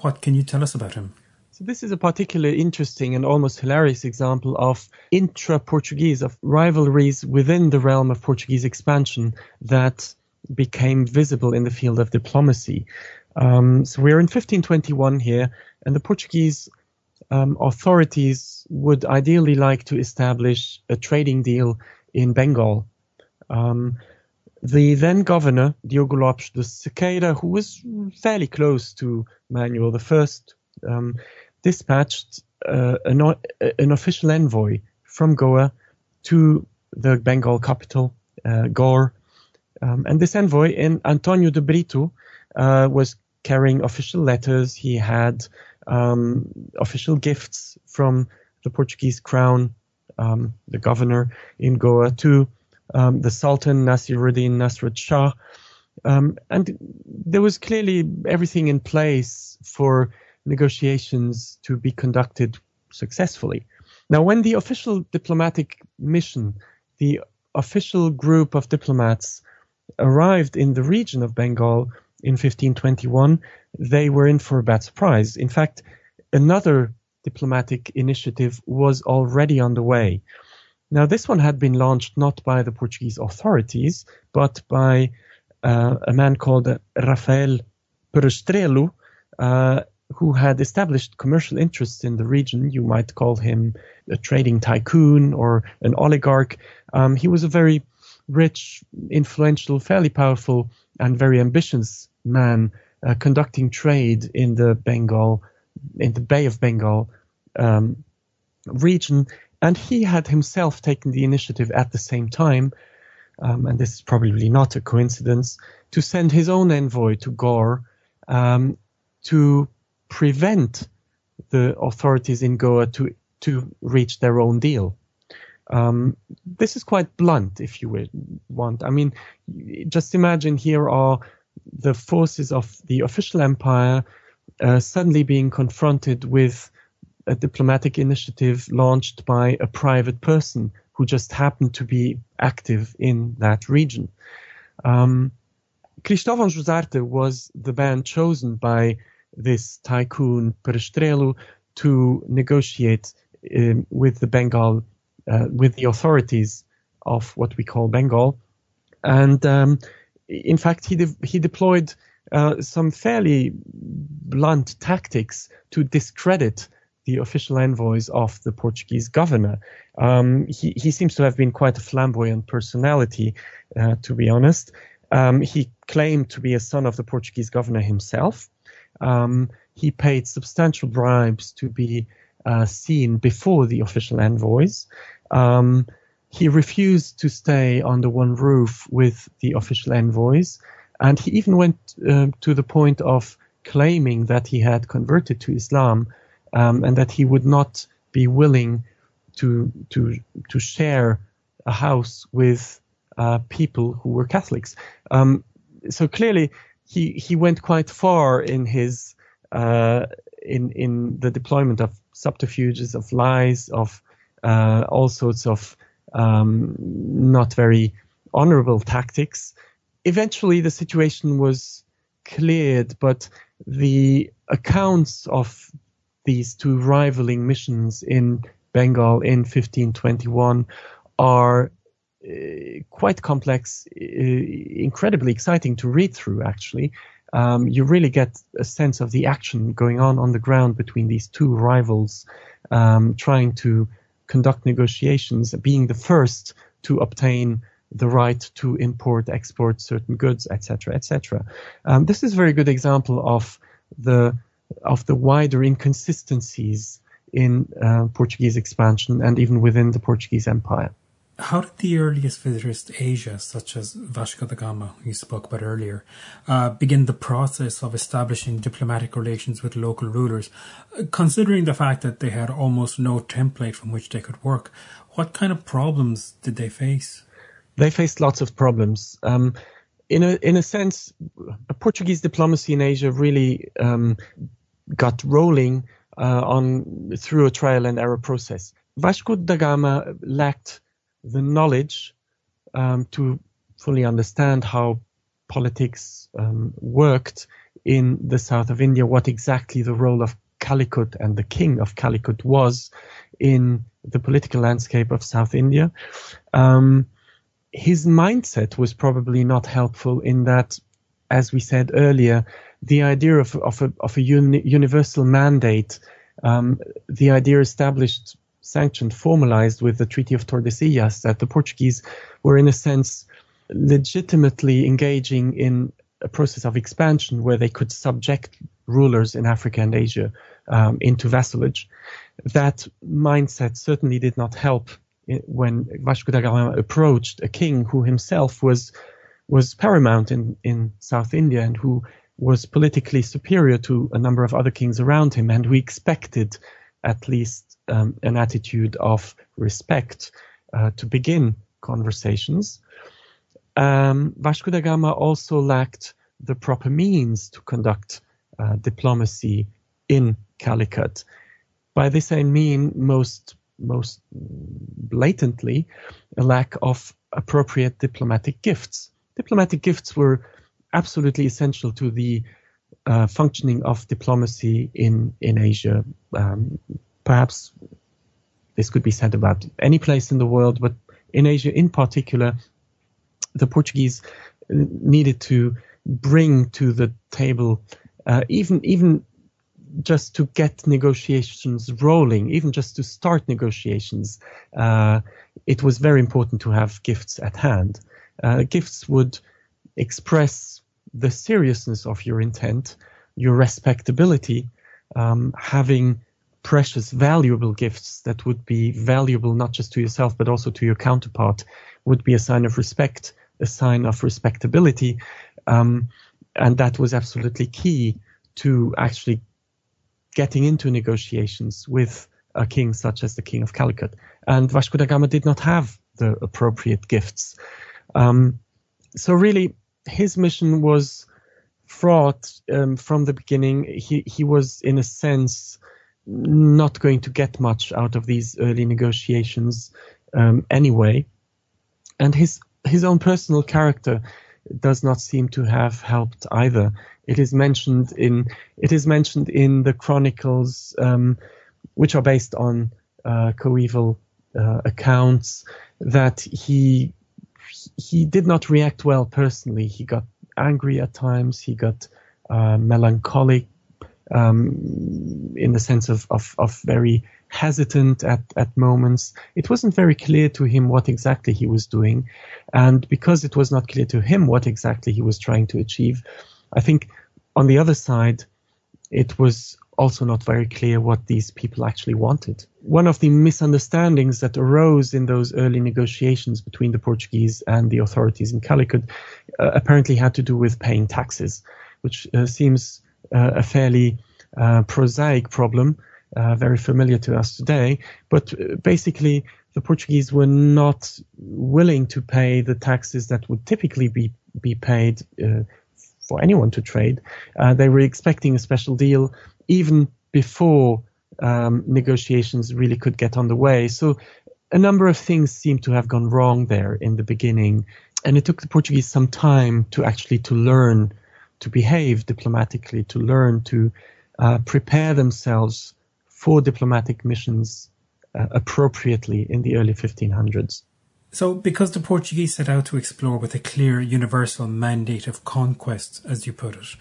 What can you tell us about him? So this is a particularly interesting and almost hilarious example of intra-Portuguese, of rivalries within the realm of Portuguese expansion that became visible in the field of diplomacy. Um, so we're in 1521 here, and the Portuguese um, authorities would ideally like to establish a trading deal in Bengal. Um, the then governor, Diogo Lopes de Sequeira, who was fairly close to Manuel I, um, dispatched uh, an, an, official envoy from Goa to the Bengal capital, uh, Gaur. Um, and this envoy, in Antonio de Brito, uh, was carrying official letters. He had um, official gifts from the Portuguese crown, um, the governor in Goa, to um, the Sultan Nasiruddin Nasrat Shah. Um, and there was clearly everything in place for negotiations to be conducted successfully. Now, when the official diplomatic mission, the official group of diplomats arrived in the region of Bengal in 1521, they were in for a bad surprise. In fact, another diplomatic initiative was already underway. Now, this one had been launched not by the Portuguese authorities, but by uh, a man called Rafael Perestrelo, uh, who had established commercial interests in the region. You might call him a trading tycoon or an oligarch. Um, he was a very rich, influential, fairly powerful, and very ambitious man uh, conducting trade in the Bengal, in the Bay of Bengal um, region, and he had himself taken the initiative at the same time, um, and this is probably not a coincidence, to send his own envoy to Gaur um, to prevent the authorities in Goa to to reach their own deal. Um, this is quite blunt, if you want. I mean, just imagine here are the forces of the official empire uh, suddenly being confronted with a diplomatic initiative launched by a private person who just happened to be active in that region. Um, Cristóvão Juzarte was the man chosen by this tycoon Perestrelo to negotiate um, with the Bengal, uh, with the authorities of what we call Bengal. And um, in fact, he de- he deployed uh, some fairly blunt tactics to discredit the official envoys of the Portuguese governor. Um, he, he seems to have been quite a flamboyant personality, uh, to be honest. Um, he claimed to be a son of the Portuguese governor himself. Um, he paid substantial bribes to be uh, seen before the official envoys. Um, he refused to stay under one roof with the official envoys, and he even went uh, to the point of claiming that he had converted to Islam um, and that he would not be willing to to to share a house with uh, people who were Catholics. Um, so clearly, he he went quite far in his uh, in in the deployment of subterfuges, of lies, of uh, all sorts of um, not very honorable tactics. Eventually, the situation was cleared, but the accounts of these two rivaling missions in Bengal in 1521 are uh, quite complex, uh, incredibly exciting to read through, actually. Um, you really get a sense of the action going on on the ground between these two rivals um, trying to conduct negotiations, being the first to obtain the right to import, export certain goods, etc., etc. Um, this is a very good example of the of the wider inconsistencies in uh, Portuguese expansion and even within the Portuguese Empire. How did the earliest visitors to Asia, such as Vasco da Gama, who you spoke about earlier, uh, begin the process of establishing diplomatic relations with local rulers? Considering the fact that they had almost no template from which they could work, what kind of problems did they face? They faced lots of problems. Um, in a in a sense, Portuguese diplomacy in Asia really um, got rolling uh, on through a trial and error process. Vasco da Gama lacked the knowledge um, to fully understand how politics um, worked in the south of India, what exactly the role of Calicut and the king of Calicut was in the political landscape of South India. Um, his mindset was probably not helpful in that, as we said earlier, the idea of, of a, of a uni- universal mandate, um, the idea established sanctioned, formalized with the Treaty of Tordesillas, that the Portuguese were, in a sense, legitimately engaging in a process of expansion where they could subject rulers in Africa and Asia um, into vassalage. That mindset certainly did not help when Vasco da Gama approached a king who himself was was paramount in, in South India and who was politically superior to a number of other kings around him and who expected at least um, an attitude of respect uh, to begin conversations. Um, Vasco da Gama also lacked the proper means to conduct uh, diplomacy in Calicut. By this I mean most most blatantly a lack of appropriate diplomatic gifts. Diplomatic gifts were absolutely essential to the uh, functioning of diplomacy in in Asia. Um, perhaps this could be said about any place in the world, but in Asia in particular, the Portuguese needed to bring to the table uh, even even just to get negotiations rolling, even just to start negotiations, uh, it was very important to have gifts at hand. Uh, gifts would express the seriousness of your intent, your respectability, um, having precious, valuable gifts that would be valuable not just to yourself but also to your counterpart would be a sign of respect, a sign of respectability. Um, and that was absolutely key to actually getting into negotiations with a king such as the King of Calicut. And Vasco da Gama did not have the appropriate gifts. Um, so really, his mission was fraught um, from the beginning. He he was in a sense not going to get much out of these early negotiations um, anyway. And his his own personal character does not seem to have helped either. It is mentioned in it is mentioned in the chronicles, um, which are based on uh, coeval uh, accounts, that he he did not react well personally. He got angry at times. He got uh, melancholic um, in the sense of, of, of very hesitant at, at moments. It wasn't very clear to him what exactly he was doing. And because it was not clear to him what exactly he was trying to achieve, I think on the other side, it was also not very clear what these people actually wanted. One of the misunderstandings that arose in those early negotiations between the Portuguese and the authorities in Calicut uh, apparently had to do with paying taxes, which uh, seems a fairly uh, prosaic problem, uh, very familiar to us today. But basically, the Portuguese were not willing to pay the taxes that would typically be be paid for anyone to trade. they were expecting a special deal even before um, negotiations really could get underway. So a number of things seem to have gone wrong there in the beginning, and it took the Portuguese some time to actually to learn to behave diplomatically, to learn to uh, prepare themselves for diplomatic missions uh, appropriately in the early 1500s. So, because the Portuguese set out to explore with a clear universal mandate of conquest, as you put it,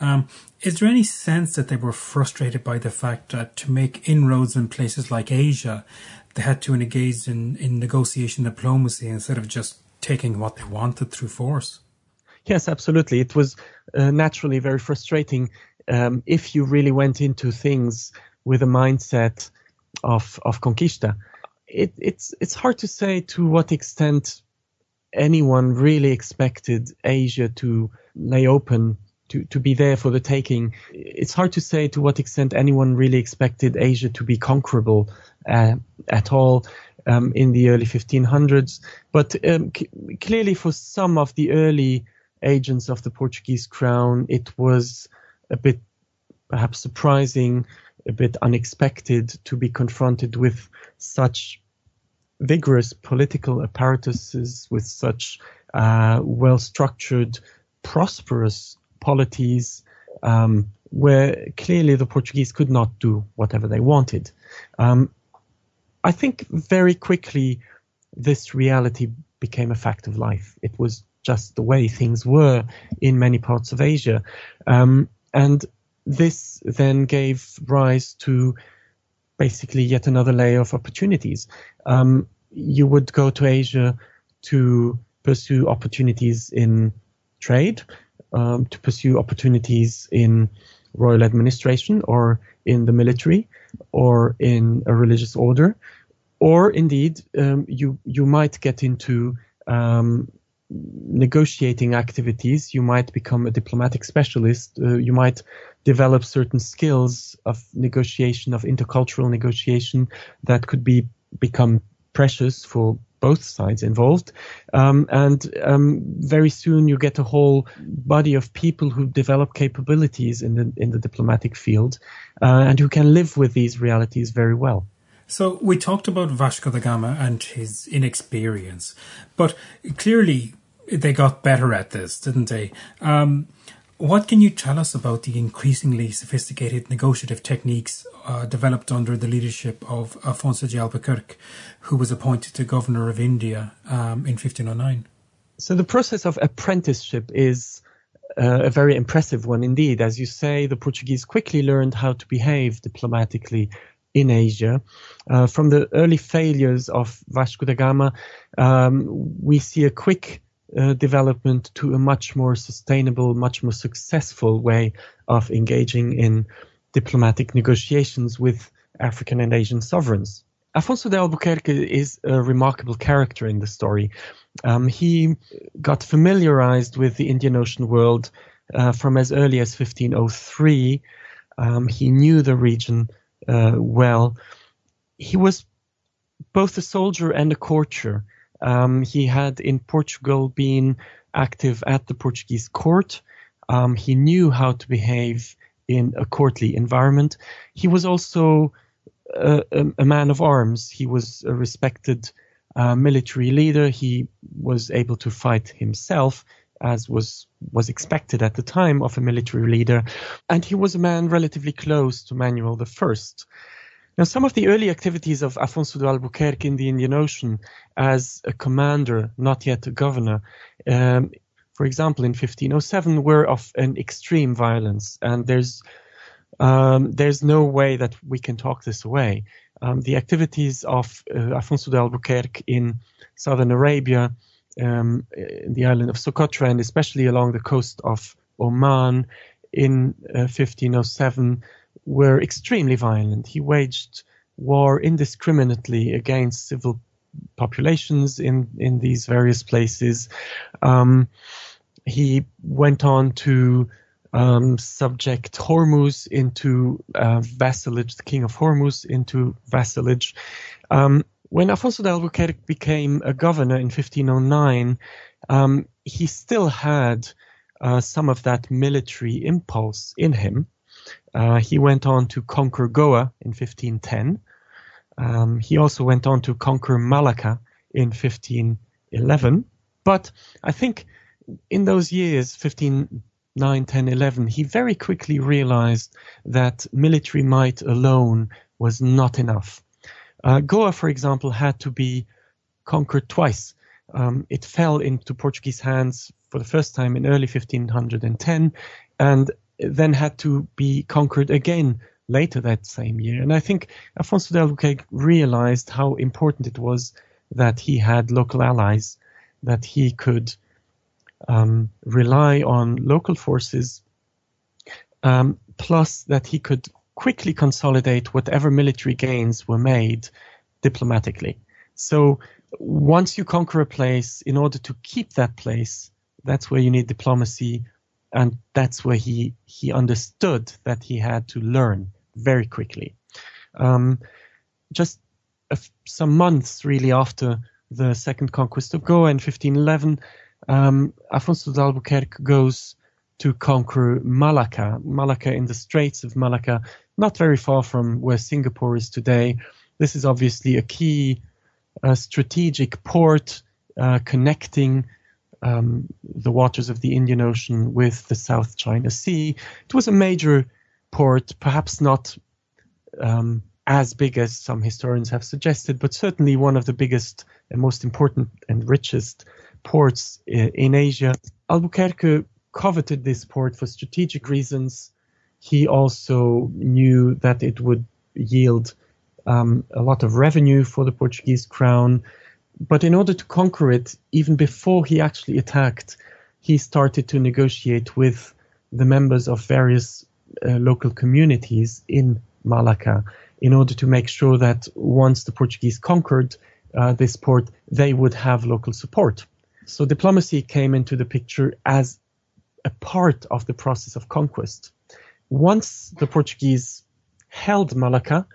um, is there any sense that they were frustrated by the fact that to make inroads in places like Asia, they had to engage in, in negotiation diplomacy instead of just taking what they wanted through force? Yes, absolutely. It was uh, naturally very frustrating um, if you really went into things with a mindset of of conquista. It, it's it's hard to say to what extent anyone really expected Asia to lay open to, to be there for the taking. It's hard to say to what extent anyone really expected Asia to be conquerable uh, at all um, in the early 1500s. But um, c- clearly, for some of the early agents of the Portuguese crown, it was a bit perhaps surprising, a bit unexpected to be confronted with such vigorous political apparatuses, with such uh, well structured, prosperous polities, um, where clearly the Portuguese could not do whatever they wanted. Um, I think very quickly this reality became a fact of life. It was just the way things were in many parts of Asia. Um, and this then gave rise to basically yet another layer of opportunities. Um, you would go to Asia to pursue opportunities in trade, um, to pursue opportunities in royal administration or in the military or in a religious order, or indeed um, you you might get into um, negotiating activities. You might become a diplomatic specialist. Uh, you might develop certain skills of negotiation, of intercultural negotiation that could be become precious for both sides involved. Um, and um, very soon you get a whole body of people who develop capabilities in the in the diplomatic field uh, and who can live with these realities very well. So we talked about Vasco da Gama and his inexperience, but clearly they got better at this, didn't they? Um, what can you tell us about the increasingly sophisticated negotiative techniques uh, developed under the leadership of Afonso de Albuquerque, who was appointed to governor of India um, in 1509? So the process of apprenticeship is uh, a very impressive one indeed. As you say, the Portuguese quickly learned how to behave diplomatically in Asia. Uh, from the early failures of Vasco da Gama, um, we see a quick uh, development to a much more sustainable, much more successful way of engaging in diplomatic negotiations with African and Asian sovereigns. Afonso de Albuquerque is a remarkable character in the story. Um, he got familiarized with the Indian Ocean world uh, from as early as 1503. Um, he knew the region well. He was both a soldier and a courtier. Um, he had in Portugal been active at the Portuguese court. Um, he knew how to behave in a courtly environment. He was also a, a, a man of arms. He was a respected uh, military leader. He was able to fight himself, as was was expected at the time of a military leader, and he was a man relatively close to Manuel I. Now, some of the early activities of Afonso de Albuquerque in the Indian Ocean as a commander, not yet a governor, um, for example, in 1507, were of an extreme violence, and there's um, there's no way that we can talk this away. Um, the activities of uh, Afonso de Albuquerque in southern Arabia, um, in the island of Socotra, and especially along the coast of Oman in uh, 1507 were extremely violent. He waged war indiscriminately against civil populations in, in these various places. Um, he went on to um, subject Hormuz into uh, vassalage, the king of Hormuz into vassalage. Um, when Afonso de Albuquerque became a governor in 1509, um, he still had uh, some of that military impulse in him. Uh, he went on to conquer Goa in 1510. Um, he also went on to conquer Malacca in 1511. But I think in those years, 15, 9, 10, 11, he very quickly realized that military might alone was not enough. Uh, Goa, for example, had to be conquered twice. Um, it fell into Portuguese hands for the first time in early 1510 and then had to be conquered again later that same year. And I think Afonso de Albuquerque realized how important it was that he had local allies, that he could um, rely on local forces, um, plus that he could quickly consolidate whatever military gains were made diplomatically. So once you conquer a place, in order to keep that place, that's where you need diplomacy, and that's where he he understood that he had to learn very quickly. Um, just some months really after the second conquest of Goa in 1511, um, Afonso de Albuquerque goes to conquer Malacca, Malacca in the Straits of Malacca, not very far from where Singapore is today. This is obviously a key uh, strategic port uh, connecting um, the waters of the Indian Ocean with the South China Sea. It was a major port, perhaps not um, as big as some historians have suggested, but certainly one of the biggest and most important and richest ports in Asia. Albuquerque coveted this port for strategic reasons. He also knew that it would yield um, a lot of revenue for the Portuguese crown. But in order to conquer it, even before he actually attacked, he started to negotiate with the members of various uh, local communities in Malacca in order to make sure that once the Portuguese conquered uh, this port, they would have local support. So diplomacy came into the picture as a part of the process of conquest. Once the Portuguese held Malacca,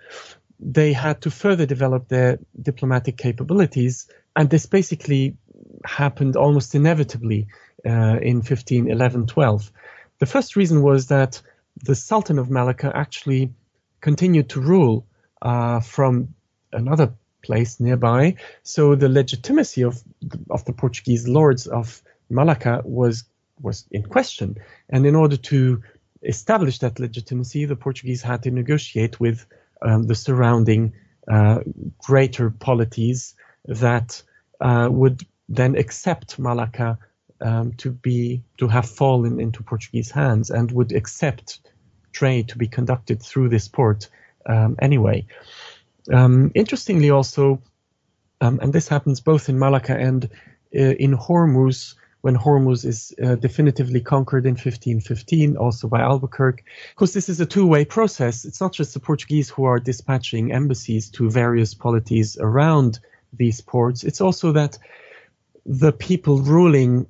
they had to further develop their diplomatic capabilities, and this basically happened almost inevitably uh, in 1511 12. The first reason was that the Sultan of Malacca actually continued to rule uh, from another place nearby. So the legitimacy of of the Portuguese lords of Malacca was was in question, and in order to establish that legitimacy, the Portuguese had to negotiate with um, the surrounding uh, greater polities that uh, would then accept Malacca um, to be to have fallen into Portuguese hands and would accept trade to be conducted through this port um, anyway. Um, interestingly, also, um, and this happens both in Malacca and uh, in Hormuz, when Hormuz is uh, definitively conquered in 1515, also by Albuquerque. Because this is a two-way process. It's not just the Portuguese who are dispatching embassies to various polities around these ports. It's also that the people ruling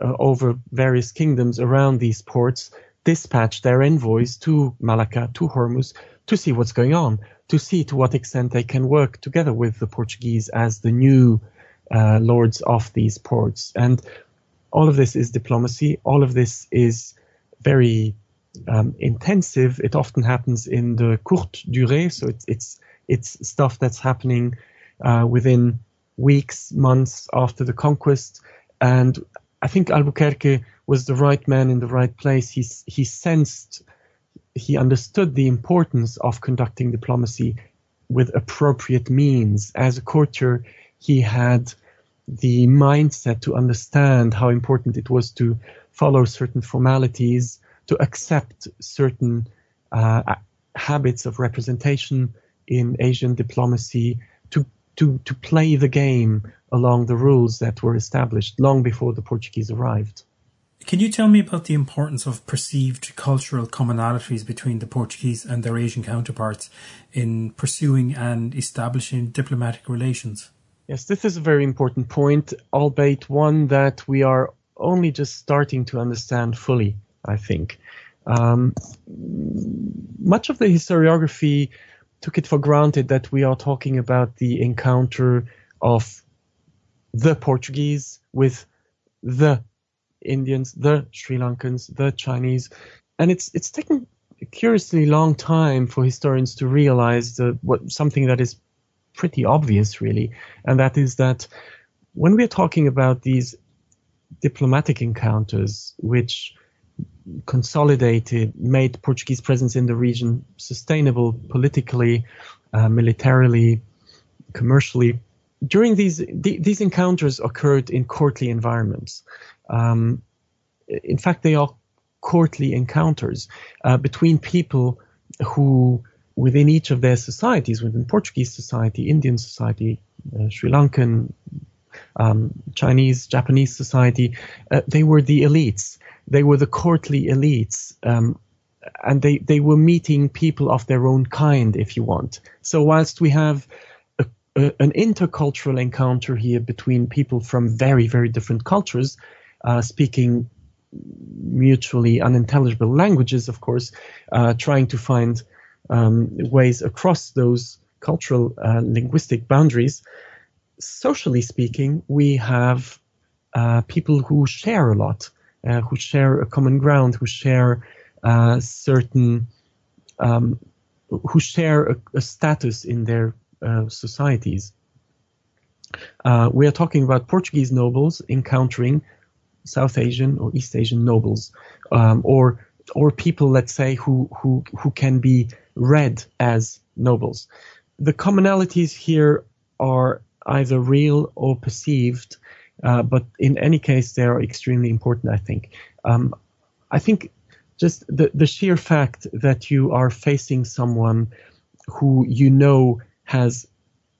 uh, over various kingdoms around these ports dispatch their envoys to Malacca, to Hormuz, to see what's going on, to see to what extent they can work together with the Portuguese as the new uh, lords of these ports. And all of this is diplomacy. All of this is very um, intensive. It often happens in the courte durée, so it's it's it's stuff that's happening uh, within weeks, months after the conquest. And I think Albuquerque was the right man in the right place. He he sensed, he understood the importance of conducting diplomacy with appropriate means. As a courtier, he had the mindset to understand how important it was to follow certain formalities, to accept certain uh, habits of representation in Asian diplomacy, to, to, to play the game along the rules that were established long before the Portuguese arrived. Can you tell me about the importance of perceived cultural commonalities between the Portuguese and their Asian counterparts in pursuing and establishing diplomatic relations? Yes, this is a very important point, albeit one that we are only just starting to understand fully, I think. Um, much of the historiography took it for granted that we are talking about the encounter of the Portuguese with the Indians, the Sri Lankans, the Chinese, and it's it's taken a curiously long time for historians to realize the, what something that is pretty obvious, really, and that is that when we're talking about these diplomatic encounters, which consolidated, made Portuguese presence in the region sustainable politically, uh, militarily, commercially. During these the, these encounters occurred in courtly environments. Um, in fact, they are courtly encounters uh, between people who, within each of their societies, within Portuguese society, Indian society, uh, Sri Lankan, um, Chinese, Japanese society, uh, they were the elites. They were the courtly elites. Um, and they, they were meeting people of their own kind, if you want. So, whilst we have a, a, an intercultural encounter here between people from very, very different cultures, uh, speaking mutually unintelligible languages, of course, uh, trying to find um, ways across those cultural uh, linguistic boundaries. Socially speaking, we have uh, people who share a lot, uh, who share a common ground, who share uh, certain, um, who share a, a, status in their uh, societies. we are talking about Portuguese nobles encountering South Asian or East Asian nobles, um, or or people, let's say, who who who can be read as nobles. The commonalities here are either real or perceived, uh, but in any case, they are extremely important. I think. Um, I think just the the sheer fact that you are facing someone who you know has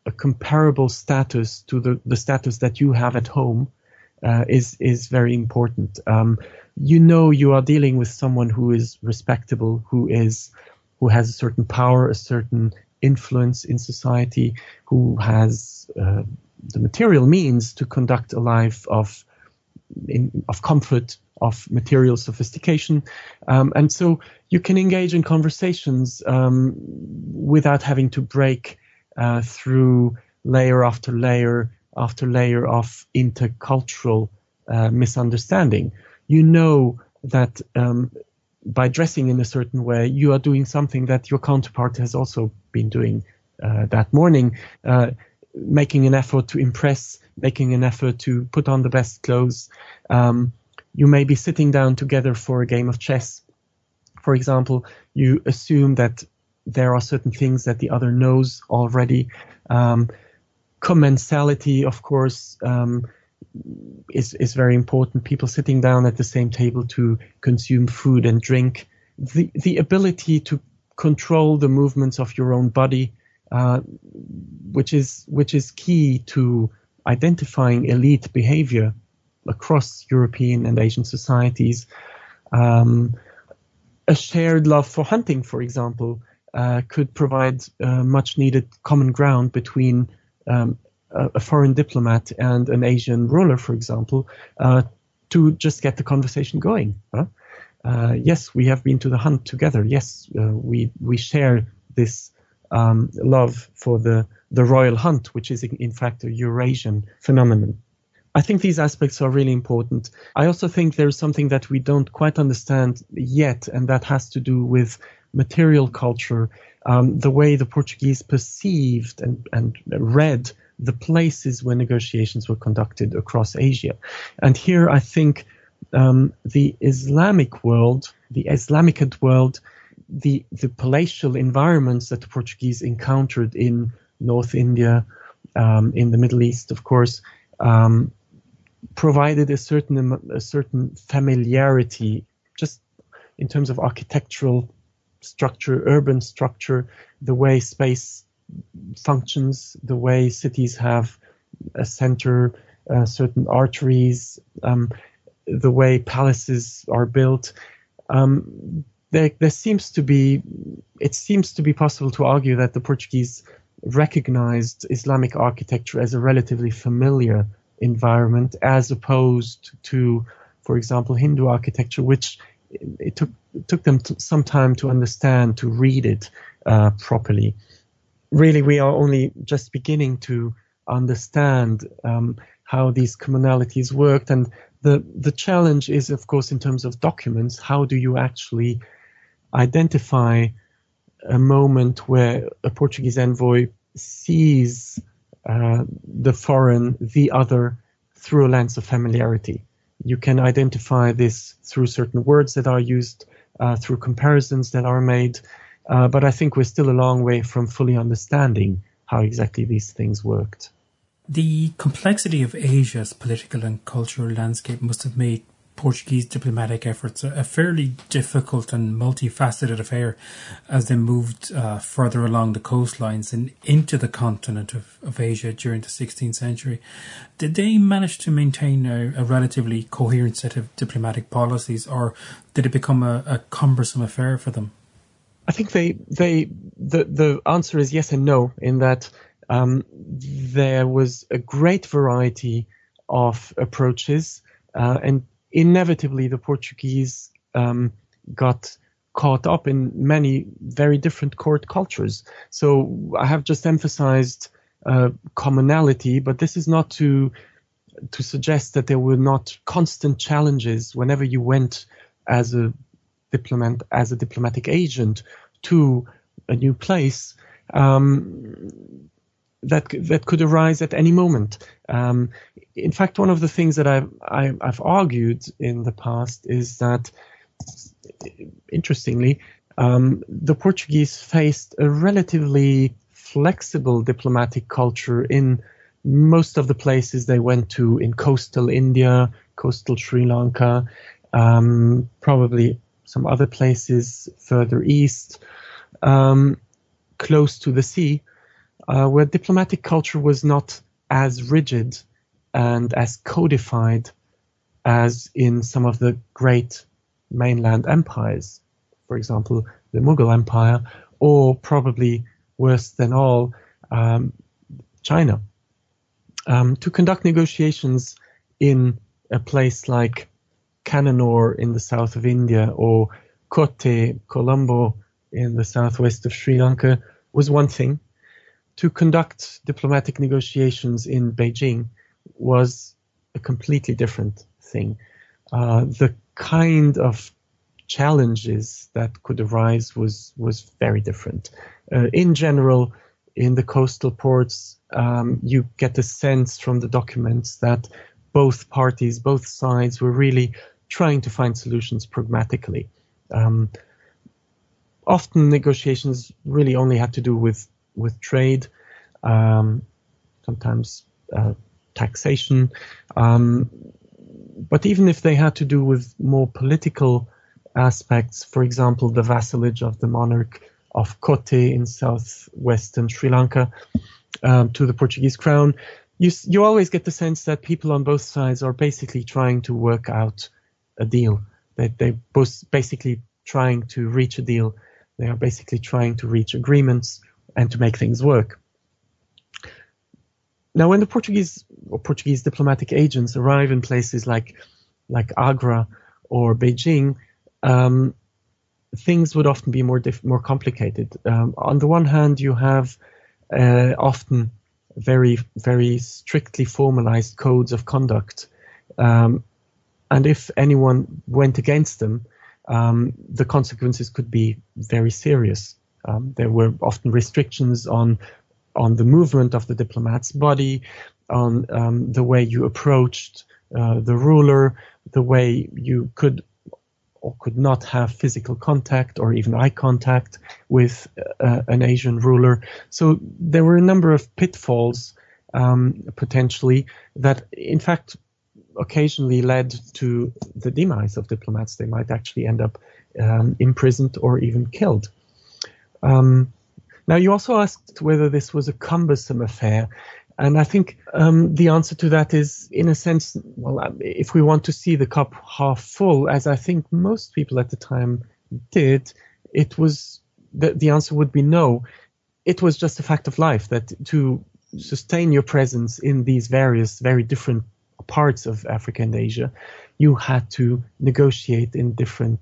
a comparable status to the, the status that you have at home uh, is is very important. Um, you know, you are dealing with someone who is respectable, who is who has a certain power, a certain influence in society, who has uh, the material means to conduct a life of in, of comfort, of material sophistication, um, and so you can engage in conversations um, without having to break uh, through layer after layer after layer of intercultural uh, misunderstanding. You know that um, by dressing in a certain way, you are doing something that your counterpart has also been doing uh, that morning, uh, making an effort to impress, making an effort to put on the best clothes. Um, you may be sitting down together for a game of chess. For example, you assume that there are certain things that the other knows already. Um, commensality, of course, um, is is very important. People sitting down at the same table to consume food and drink. The the ability to control the movements of your own body, uh, which is which is key to identifying elite behavior across European and Asian societies. Um, a shared love for hunting, for example, uh, could provide uh, much needed common ground between um, a, foreign diplomat and an Asian ruler, for example, uh, to just get the conversation going. Huh? Uh, yes, we have been to the hunt together. Yes, uh, we we share this um, love for the the royal hunt, which is in, fact a Eurasian phenomenon. I think these aspects are really important. I also think there's something that we don't quite understand yet, and that has to do with material culture um, the way the Portuguese perceived and, and read the places where negotiations were conducted across Asia. And here I think um, the Islamic world, the Islamic world, the, the palatial environments that the Portuguese encountered in North India, um, in the Middle East, of course, um, provided a certain a certain familiarity, just in terms of architectural structure, urban structure, the way space functions, the way cities have a center, uh, certain arteries, um, the way palaces are built. Um, there, there seems to be, it seems to be possible to argue that the Portuguese recognized Islamic architecture as a relatively familiar environment as opposed to, for example, Hindu architecture, which it took it took them some time to understand to read it uh, properly. Really, we are only just beginning to understand um, how these commonalities worked, and the the challenge is, of course, in terms of documents, how do you actually identify a moment where a Portuguese envoy sees uh, the foreign, the other, through a lens of familiarity. You can identify this through certain words that are used, uh, through comparisons that are made, uh, but I think we're still a long way from fully understanding how exactly these things worked. The complexity of Asia's political and cultural landscape must have made Portuguese diplomatic efforts a fairly difficult and multifaceted affair as they moved uh, further along the coastlines and into the continent of, of Asia during the 16th century. Did they manage to maintain a, a relatively coherent set of diplomatic policies, or did it become a, a cumbersome affair for them? I think they they the the answer is yes and no in that um, there was a great variety of approaches uh, and inevitably the Portuguese um, got caught up in many very different court cultures. So I have just emphasized uh, commonality, but this is not to to suggest that there were not constant challenges whenever you went as a diplomat as a diplomatic agent to a new place um, that that could arise at any moment. Um, in fact, one of the things that I've I, have i have argued in the past is that, interestingly, um, the Portuguese faced a relatively flexible diplomatic culture in most of the places they went to in coastal India, coastal Sri Lanka, um, probably some other places further east, um, close to the sea, uh, where diplomatic culture was not as rigid and as codified as in some of the great mainland empires, for example, the Mughal Empire, or probably worse than all, um, China. Um, to conduct negotiations in a place like Cananore in the south of India or Kotte, Colombo in the southwest of Sri Lanka was one thing. To conduct diplomatic negotiations in Beijing was a completely different thing. Uh, the kind of challenges that could arise was was very different. Uh, in general, in the coastal ports, um, you get a sense from the documents that both parties, both sides, were really trying to find solutions pragmatically. Um, often negotiations really only had to do with with trade, um, sometimes uh, taxation, um, but even if they had to do with more political aspects, for example, the vassalage of the monarch of Kotte in southwestern Sri Lanka um, to the Portuguese crown, you you always get the sense that people on both sides are basically trying to work out a deal. They they both basically trying to reach a deal. They are basically trying to reach agreements and to make things work. Now, when the Portuguese or Portuguese diplomatic agents arrive in places like like Agra or Beijing, um, things would often be more more complicated. Um, on the one hand, you have uh, often very very strictly formalized codes of conduct, um, and if anyone went against them, um, the consequences could be very serious. Um, there were often restrictions on on the movement of the diplomat's body, on um, the way you approached uh, the ruler, the way you could or could not have physical contact or even eye contact with uh, an Asian ruler. So there were a number of pitfalls um, potentially that, in fact, occasionally led to the demise of diplomats. They might actually end up um, imprisoned or even killed. Um, now, you also asked whether this was a cumbersome affair. And I think um, the answer to that is, in a sense, well, um, if we want to see the cup half full, as I think most people at the time did, it was the, the answer would be no. It was just a fact of life that to sustain your presence in these various, very different parts of Africa and Asia, you had to negotiate in different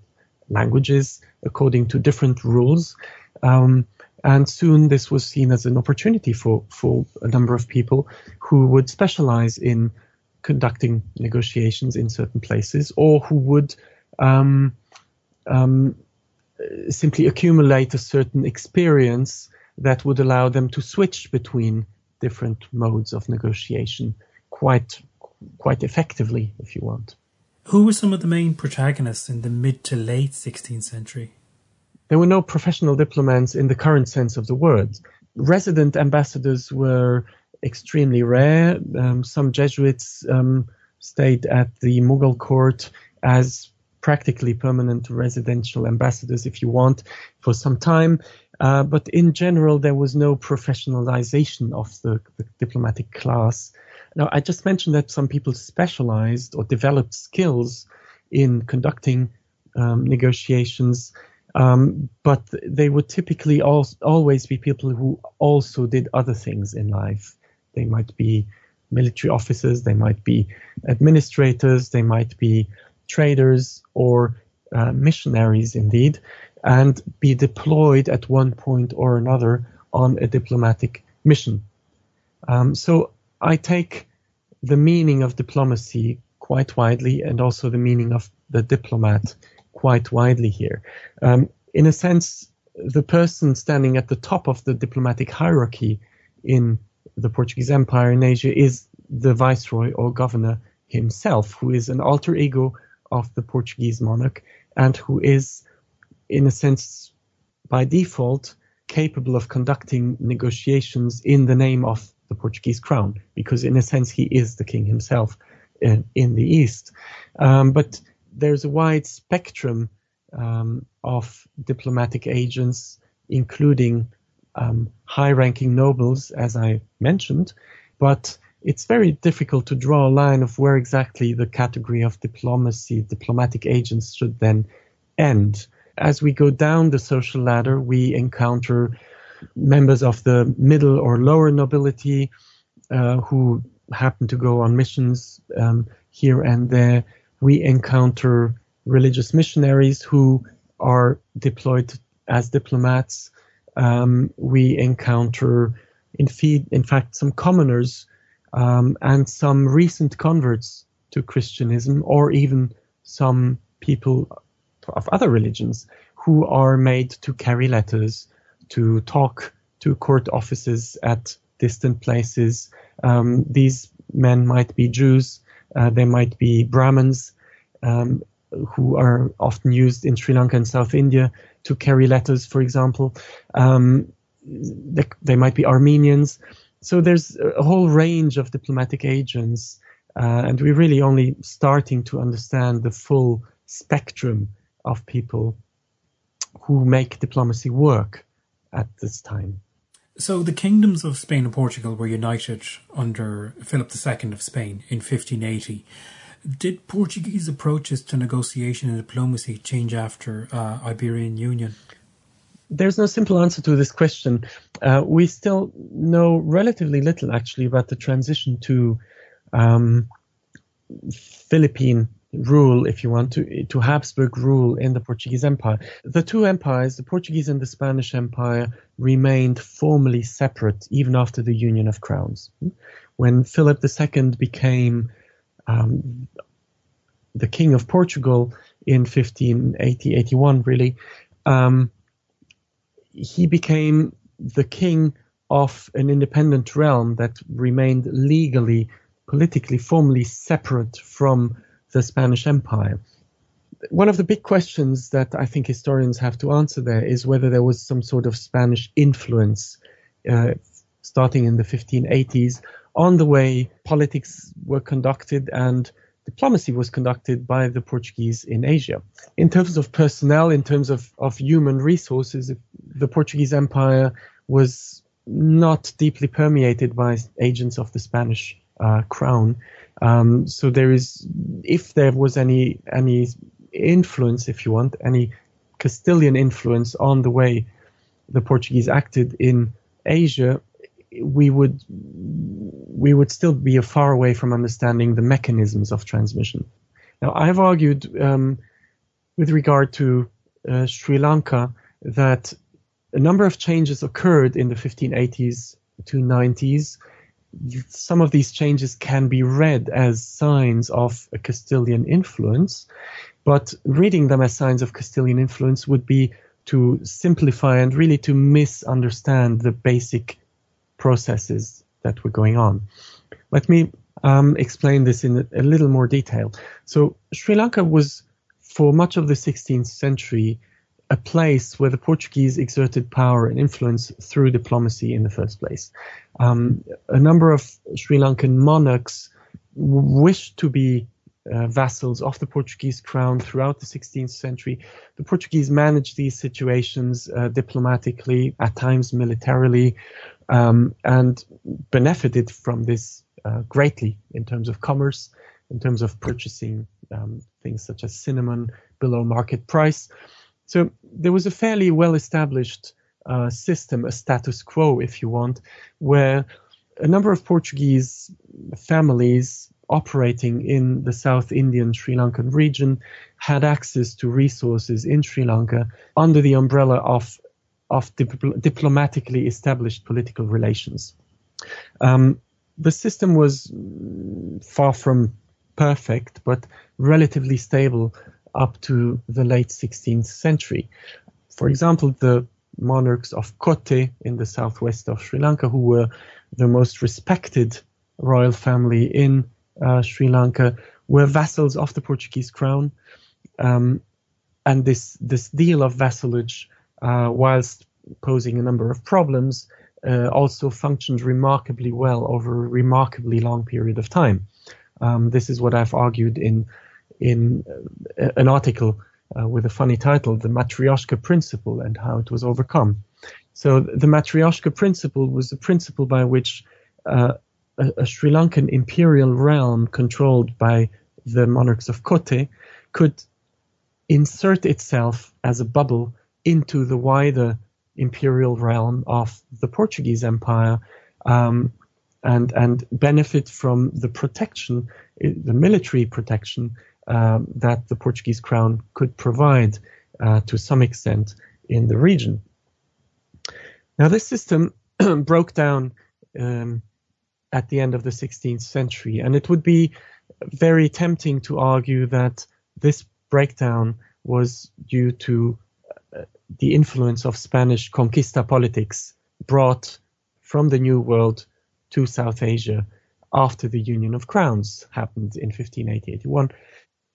languages according to different rules. Um, and soon this was seen as an opportunity for, for a number of people who would specialize in conducting negotiations in certain places or who would um, um, simply accumulate a certain experience that would allow them to switch between different modes of negotiation quite quite effectively, if you want. Who were some of the main protagonists in the mid to late 16th century? There were no professional diplomats in the current sense of the word. Resident ambassadors were extremely rare. Um, some Jesuits um, stayed at the Mughal court as practically permanent residential ambassadors, if you want, for some time. Uh, but in general, there was no professionalization of the, the, diplomatic class. Now, I just mentioned that some people specialized or developed skills in conducting um, negotiations, um, but they would typically al- always be people who also did other things in life. They might be military officers, they might be administrators, they might be traders or uh, missionaries, indeed and be deployed at one point or another on a diplomatic mission. Um, so I take the meaning of diplomacy quite widely and also the meaning of the diplomat quite widely here. Um, in a sense, the person standing at the top of the diplomatic hierarchy in the Portuguese Empire in Asia is the viceroy or governor himself, who is an alter ego of the Portuguese monarch and who is in a sense, by default, capable of conducting negotiations in the name of the Portuguese crown, because in a sense he is the king himself in, in the East. Um, but there's a wide spectrum um, of diplomatic agents, including um, high ranking nobles, as I mentioned, but it's very difficult to draw a line of where exactly the category of diplomacy, diplomatic agents should then end as we go down the social ladder, we encounter members of the middle or lower nobility uh, who happen to go on missions um, here and there. We encounter religious missionaries who are deployed as diplomats. Um, we encounter, in, feed, in fact, some commoners um, and some recent converts to Christianism, or even some people of other religions who are made to carry letters, to talk to court offices at distant places. Um, these men might be Jews, uh, they might be Brahmins, um, who are often used in Sri Lanka and South India to carry letters, for example. Um, they, they, might be Armenians. So there's a whole range of diplomatic agents, uh, and we're really only starting to understand the full spectrum of people who make diplomacy work at this time. So the kingdoms of Spain and Portugal were united under Philip II of Spain in 1580. Did Portuguese approaches to negotiation and diplomacy change after uh, Iberian Union? There's no simple answer to this question. Uh, we still know relatively little, actually, about the transition to um, Philippine rule, if you want to, to Habsburg rule in the Portuguese Empire. The two empires, the Portuguese and the Spanish Empire, remained formally separate even after the union of crowns. When Philip II became um, the king of Portugal in 1580, 81, really, um, he became the king of an independent realm that remained legally, politically, formally separate from the Spanish Empire. One of the big questions that I think historians have to answer there is whether there was some sort of Spanish influence uh, starting in the 1580s on the way politics were conducted and diplomacy was conducted by the Portuguese in Asia. In terms of personnel, in terms of, of human resources, the Portuguese Empire was not deeply permeated by agents of the Spanish uh, crown. Um, so there is, if there was any any influence, if you want, any Castilian influence on the way the Portuguese acted in Asia, we would we would still be far away from understanding the mechanisms of transmission. Now, I've argued um, with regard to uh, Sri Lanka that a number of changes occurred in the 1580s to 90s some of these changes can be read as signs of a Castilian influence, but reading them as signs of Castilian influence would be to simplify and really to misunderstand the basic processes that were going on. Let me um, explain this in a, a little more detail. So Sri Lanka was, for much of the 16th century, a place where the Portuguese exerted power and influence through diplomacy in the first place. Um, a number of Sri Lankan monarchs wished to be uh, vassals of the Portuguese crown throughout the 16th century. The Portuguese managed these situations uh, diplomatically, at times militarily, um, and benefited from this uh, greatly in terms of commerce, in terms of purchasing um, things such as cinnamon below market price. So there was a fairly well established uh, system, a status quo, if you want, where a number of Portuguese families operating in the South Indian Sri Lankan region had access to resources in Sri Lanka under the umbrella of of dip- diplomatically established political relations. Um, the system was far from perfect, but relatively stable up to the late 16th century. For example, the monarchs of Kotte in the southwest of Sri Lanka, who were the most respected royal family in uh, Sri Lanka, were vassals of the Portuguese crown. Um, and this this deal of vassalage, uh, whilst posing a number of problems, uh, also functioned remarkably well over a remarkably long period of time. Um, this is what I've argued in in uh, an article uh, with a funny title, "The Matryoshka Principle and How It Was Overcome." So the Matryoshka Principle was the principle by which uh, a, a, Sri Lankan imperial realm controlled by the monarchs of Kotte could insert itself as a bubble into the wider imperial realm of the Portuguese Empire um, and and benefit from the protection, the military protection um, that the Portuguese crown could provide uh, to some extent in the region. Now, this system broke down um, at the end of the 16th century, and it would be very tempting to argue that this breakdown was due to the influence of Spanish conquista politics brought from the New World to South Asia after the Union of Crowns happened in 1580-81.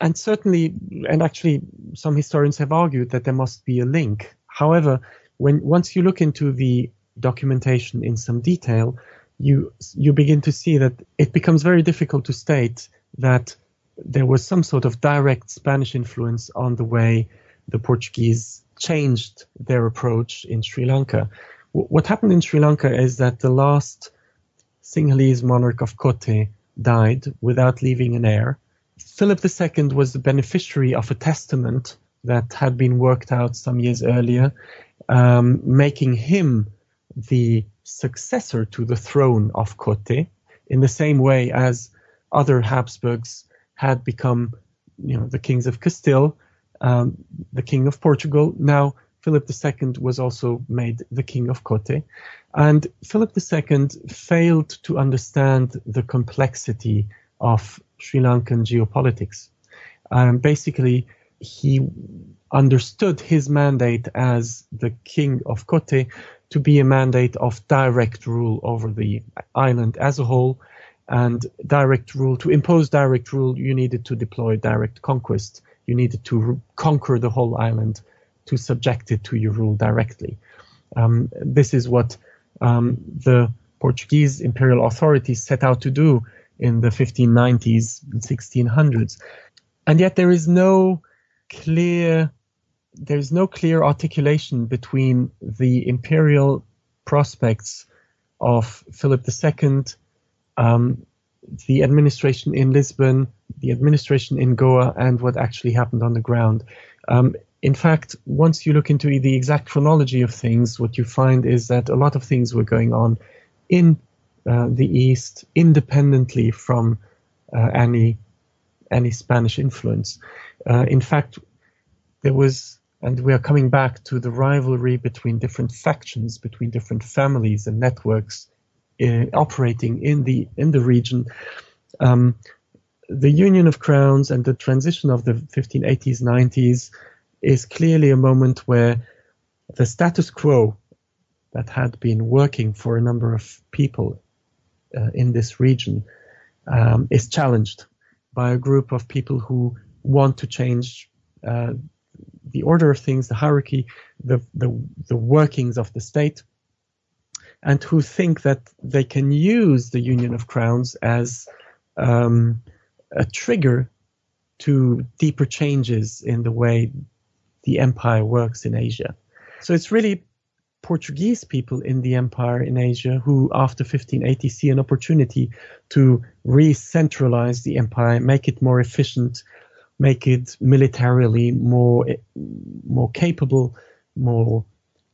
And certainly, and actually, some historians have argued that there must be a link. However, when once you look into the documentation in some detail, you you begin to see that it becomes very difficult to state that there was some sort of direct Spanish influence on the way the Portuguese changed their approach in Sri Lanka. what happened in Sri Lanka is that the last Sinhalese monarch of Kotte died without leaving an heir. Philip II was the beneficiary of a testament that had been worked out some years earlier, um, making him the successor to the throne of Kotte, in the same way as other Habsburgs had become, you know, the kings of Castile um, the king of Portugal. Now, Philip II was also made the king of Kotte, And Philip II failed to understand the complexity of Sri Lankan geopolitics. Um, basically, he understood his mandate as the king of Kotte to be a mandate of direct rule over the island as a whole. And direct rule, to impose direct rule, you needed to deploy direct conquest you needed to re- conquer the whole island to subject it to your rule directly. Um, this is what um, the Portuguese imperial authorities set out to do in the 1590s and 1600s. And yet there is no clear there is no clear articulation between the imperial prospects of Philip II, um, the administration in Lisbon, the administration in Goa, and what actually happened on the ground. Um, in fact, once you look into the exact chronology of things, what you find is that a lot of things were going on in uh, the East independently from uh, any any Spanish influence. Uh, in fact, there was, and we are coming back to the rivalry between different factions, between different families and networks uh, operating in the in the region. Um, the Union of Crowns and the transition of the 1580s 90s is clearly a moment where the status quo that had been working for a number of people in this region um, is challenged by a group of people who want to change uh, the order of things, the hierarchy, the, the, the workings of the state, and who think that they can use the Union of Crowns as um, a trigger to deeper changes in the way the empire works in Asia. So it's really Portuguese people in the empire in Asia who, after 1580, see an opportunity to re-centralize the empire, make it more efficient, make it militarily more more capable, more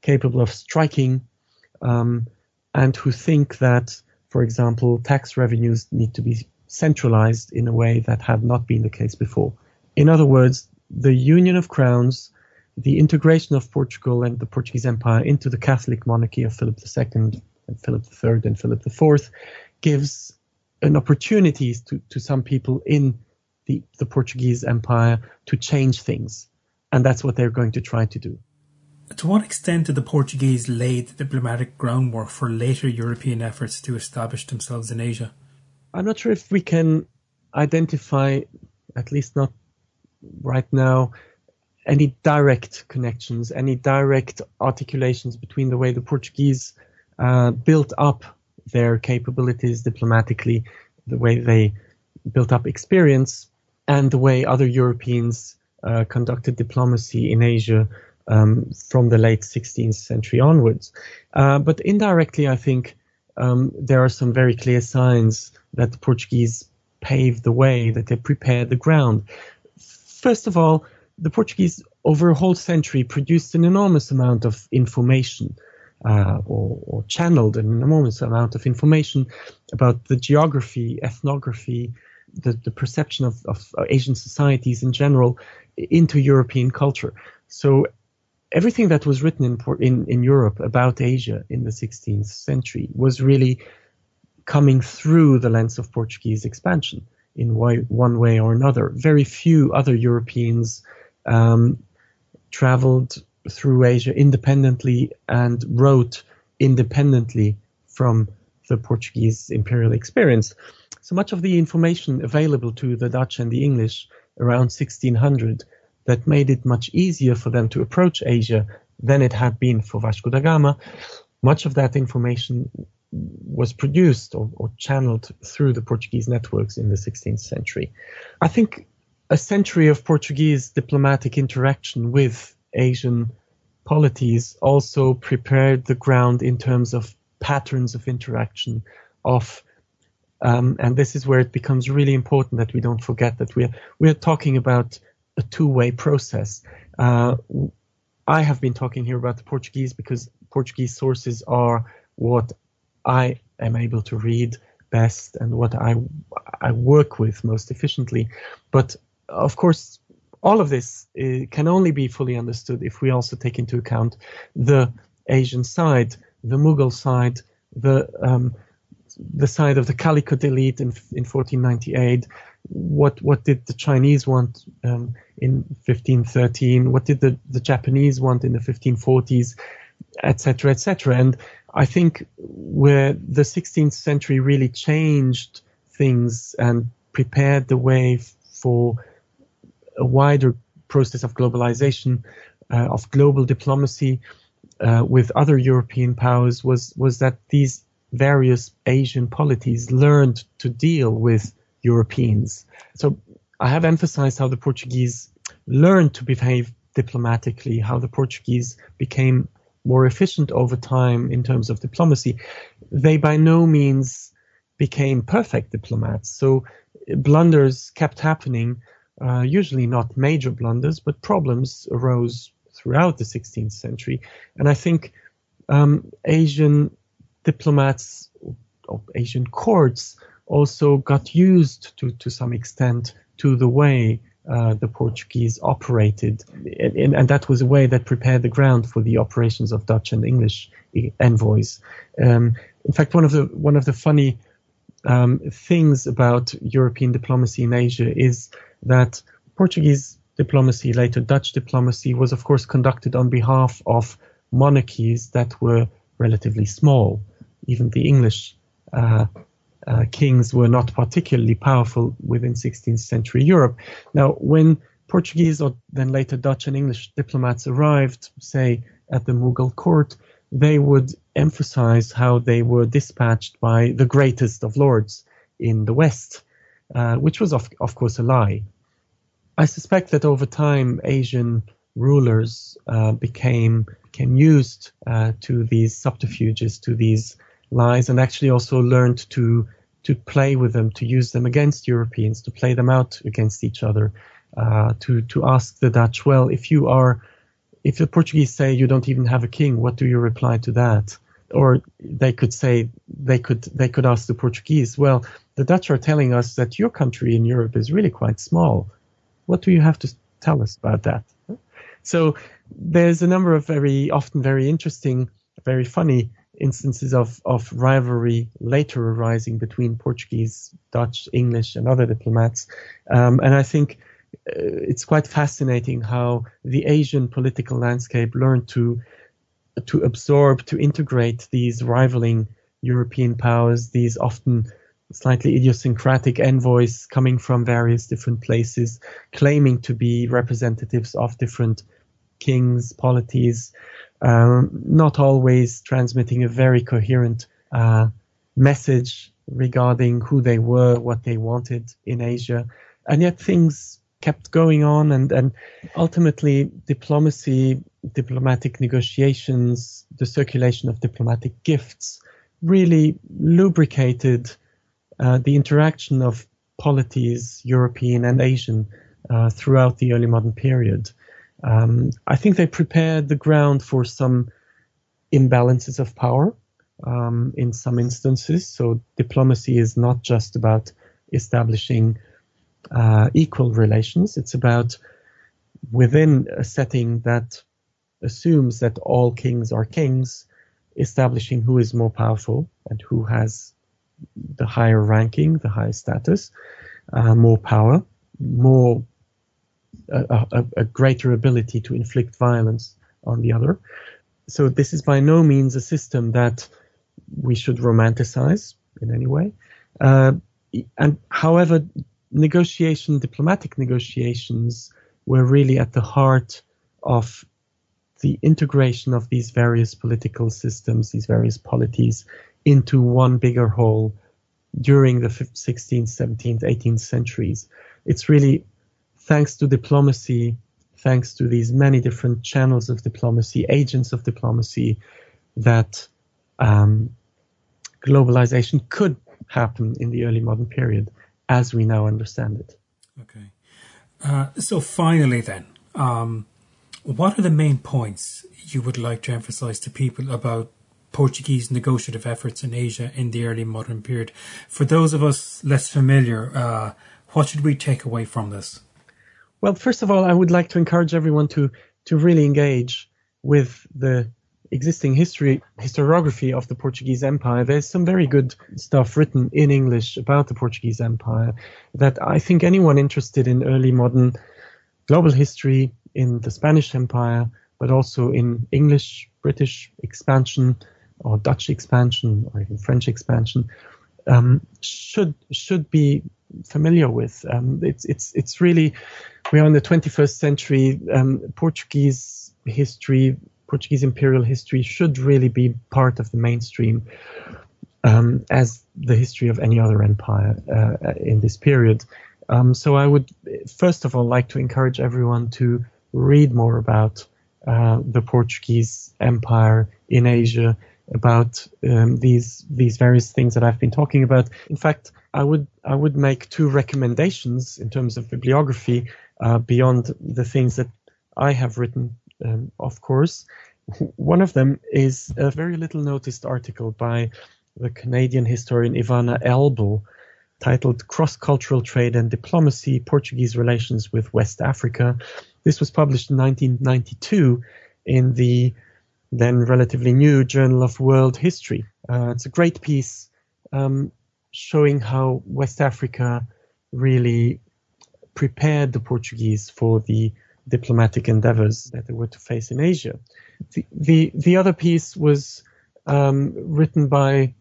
capable of striking, um, and who think that, for example, tax revenues need to be centralized in a way that had not been the case before. In other words, the Union of Crowns, the integration of Portugal and the Portuguese Empire into the Catholic monarchy of Philip II and Philip III and Philip IV gives an opportunity to, to some people in the, the Portuguese Empire to change things. And that's what they're going to try to do. To what extent did the Portuguese lay the diplomatic groundwork for later European efforts to establish themselves in Asia? I'm not sure if we can identify, at least not right now, any direct connections, any direct articulations between the way the Portuguese uh, built up their capabilities diplomatically, the way they built up experience, and the way other Europeans uh, conducted diplomacy in Asia um, from the late 16th century onwards. Uh, but indirectly, I think um, there are some very clear signs that the Portuguese paved the way, that they prepared the ground. First of all, the Portuguese over a whole century produced an enormous amount of information uh, or, or, channeled an enormous amount of information about the geography, ethnography, the, the perception of, of Asian societies in general into European culture. So everything that was written in, in, in Europe about Asia in the 16th century was really coming through the lens of Portuguese expansion in one way or another. Very few other Europeans um, traveled through Asia independently and wrote independently from the Portuguese imperial experience. So much of the information available to the Dutch and the English around 1600 that made it much easier for them to approach Asia than it had been for Vasco da Gama. Much of that information was produced or, or, channeled through the Portuguese networks in the 16th century. I think a century of Portuguese diplomatic interaction with Asian polities also prepared the ground in terms of patterns of interaction of um, and this is where it becomes really important that we don't forget that we're we're talking about a two-way process. Uh, I have been talking here about the Portuguese because Portuguese sources are what I am able to read best and what I I work with most efficiently. But of course, all of this uh, can only be fully understood if we also take into account the Asian side, the Mughal side, the um, the side of the Calicut elite in in 1498. What what did the Chinese want um, in 1513? What did the, the Japanese want in the 1540s, etc., etc. And I think where the 16th century really changed things and prepared the way for a wider process of globalization, uh, of global diplomacy uh, with other European powers was was that these various Asian polities learned to deal with Europeans. So I have emphasized how the Portuguese learned to behave diplomatically, how the Portuguese became more efficient over time in terms of diplomacy. They by no means became perfect diplomats. So blunders kept happening, uh, usually not major blunders, but problems arose throughout the 16th century. And I think um, Asian diplomats or Asian courts also got used to, to some extent to the way uh, the Portuguese operated, and, and, that was a way that prepared the ground for the operations of Dutch and English envoys. Um, in fact, one of the one of the funny um, things about European diplomacy in Asia is that Portuguese diplomacy, later Dutch diplomacy, was of course conducted on behalf of monarchies that were relatively small. Even the English uh, uh, kings were not particularly powerful within 16th century Europe. Now, when Portuguese or then later Dutch and English diplomats arrived, say, at the Mughal court, they would emphasize how they were dispatched by the greatest of lords in the West, uh, which was, of, of course, a lie. I suspect that over time, Asian rulers uh, became became used uh, to these subterfuges, to these lies, and actually also learned to to play with them, to use them against Europeans, to play them out against each other, uh, to to ask the Dutch, well, if you are, if the Portuguese say you don't even have a king, what do you reply to that? Or they could say they could they could ask the Portuguese, well, the Dutch are telling us that your country in Europe is really quite small. What do you have to tell us about that? So there's a number of very often very interesting, very funny instances of, of rivalry later arising between Portuguese, Dutch, English, and other diplomats. Um, and I think uh, it's quite fascinating how the Asian political landscape learned to to absorb, to integrate these rivaling European powers, these often slightly idiosyncratic envoys coming from various different places, claiming to be representatives of different kings, polities, um, not always transmitting a very coherent uh, message regarding who they were, what they wanted in Asia. And yet things kept going on and, and ultimately diplomacy, diplomatic negotiations, the circulation of diplomatic gifts really lubricated uh, the interaction of polities, European and Asian, uh, throughout the early modern period. Um, I think they prepared the ground for some imbalances of power um, in some instances. So diplomacy is not just about establishing uh, equal relations. It's about within a setting that assumes that all kings are kings, establishing who is more powerful and who has the higher ranking, the higher status, uh, more power, more a, a, greater ability to inflict violence on the other. So this is by no means a system that we should romanticize in any way. Uh, and however, negotiation, diplomatic negotiations were really at the heart of the integration of these various political systems, these various polities into one bigger whole during the 16th, 17th, 18th centuries. It's really thanks to diplomacy, thanks to these many different channels of diplomacy, agents of diplomacy, that um, globalization could happen in the early modern period as we now understand it. Okay. Uh, so finally, then, um, what are the main points you would like to emphasize to people about Portuguese negotiative efforts in Asia in the early modern period? For those of us less familiar, uh, what should we take away from this? Well, first of all, I would like to encourage everyone to to really engage with the existing history historiography of the Portuguese Empire. There's some very good stuff written in English about the Portuguese Empire that I think anyone interested in early modern global history in the Spanish Empire, but also in English, British expansion, or Dutch expansion, or even French expansion, um, should should be familiar with. Um, it's it's it's really we are in the 21st century. Um, Portuguese history, Portuguese imperial history, should really be part of the mainstream um, as the history of any other empire uh, in this period. Um, so I would first of all like to encourage everyone to read more about uh, the Portuguese Empire in Asia, about um, these these various things that I've been talking about. In fact, I would I would make two recommendations in terms of bibliography uh, beyond the things that I have written, um, of course. One of them is a very little noticed article by the Canadian historian Ivana Elbl titled Cross Cultural Trade and Diplomacy Portuguese Relations with West Africa. This was published in 1992 in the then relatively new Journal of World History. Uh, it's a great piece um, showing how West Africa really prepared the Portuguese for the diplomatic endeavors that they were to face in Asia. The, the, the other piece was um, written by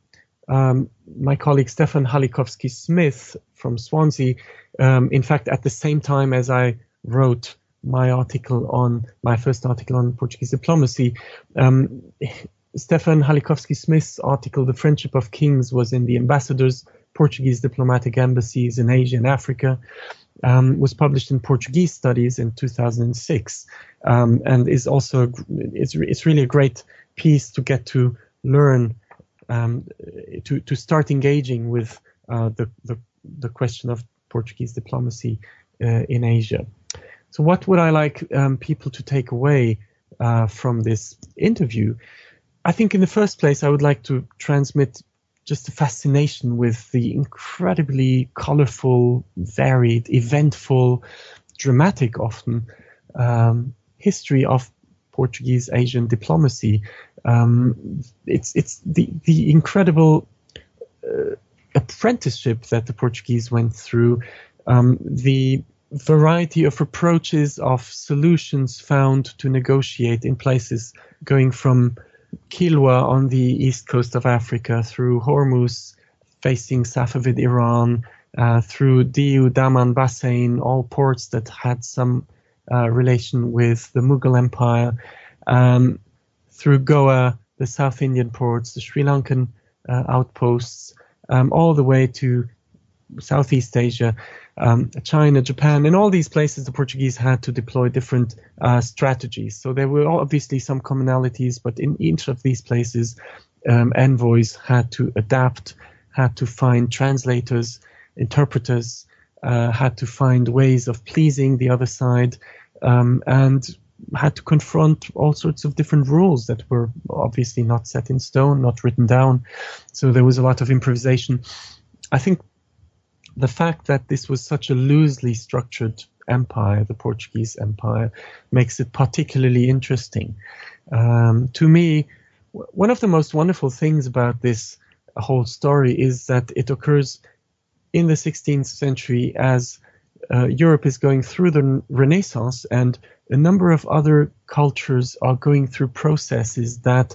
um, my colleague Stefan Halikowski Smith from Swansea, um, in fact, at the same time as I wrote my article on my first article on Portuguese diplomacy. Um, Stefan Halikowski Smith's article, The Friendship of Kings, was in the ambassador's Portuguese diplomatic embassies in Asia and Africa. Um, was published in Portuguese Studies in 2006, um, and is also it's it's really a great piece to get to learn um, to to start engaging with uh, the, the the question of Portuguese diplomacy uh, in Asia. So, what would I like um, people to take away uh, from this interview? I think, in the first place, I would like to transmit just a fascination with the incredibly colorful, varied, eventful, dramatic, often um, history of Portuguese Asian diplomacy. Um, it's it's the the incredible uh, apprenticeship that the Portuguese went through, um, the variety of approaches of solutions found to negotiate in places going from Kilwa on the east coast of Africa through Hormuz facing Safavid Iran uh, through Diu, Daman, Bassein, all ports that had some uh, relation with the Mughal Empire, um, through Goa, the South Indian ports, the Sri Lankan uh, outposts, um, all the way to Southeast Asia, um, China, Japan, in all these places, the Portuguese had to deploy different uh, strategies. So there were obviously some commonalities, but in each of these places, um, envoys had to adapt, had to find translators, interpreters, uh, had to find ways of pleasing the other side, um, and had to confront all sorts of different rules that were obviously not set in stone, not written down. So there was a lot of improvisation. I think the fact that this was such a loosely structured empire, the Portuguese Empire, makes it particularly interesting. Um, to me, w- one of the most wonderful things about this whole story is that it occurs in the 16th century as uh, Europe is going through the Renaissance and a number of other cultures are going through processes that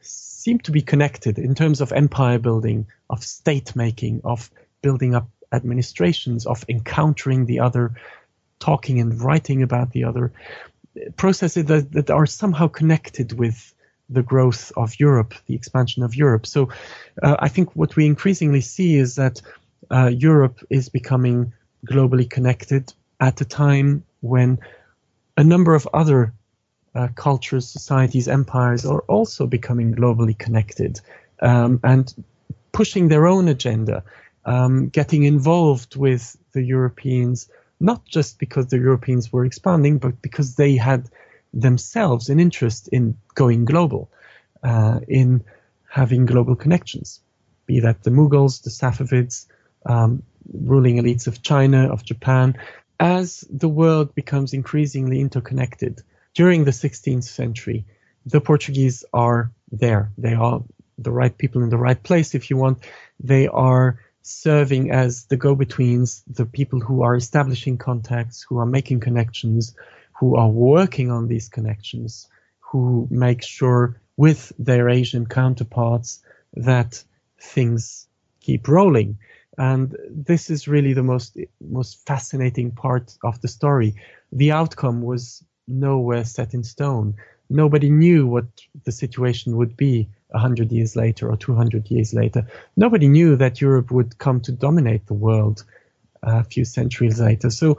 seem to be connected in terms of empire building, of state making, of building up administrations, of encountering the other, talking and writing about the other, processes that, that are somehow connected with the growth of Europe, the expansion of Europe. So uh, I think what we increasingly see is that uh, Europe is becoming globally connected at a time when a number of other uh, cultures, societies, empires are also becoming globally connected um, and pushing their own agenda, um, getting involved with the Europeans, not just because the Europeans were expanding, but because they had themselves an interest in going global, uh, in having global connections, be that the Mughals, the Safavids, um, ruling elites of China, of Japan, as the world becomes increasingly interconnected during the 16th century, the Portuguese are there. They are the right people in the right place, if you want. They are serving as the go betweens, the people who are establishing contacts, who are making connections, who are working on these connections, who make sure with their Asian counterparts that things keep rolling. And this is really the most most fascinating part of the story. The outcome was nowhere set in stone. Nobody knew what the situation would be a hundred years later or two hundred years later. Nobody knew that Europe would come to dominate the world a few centuries later. So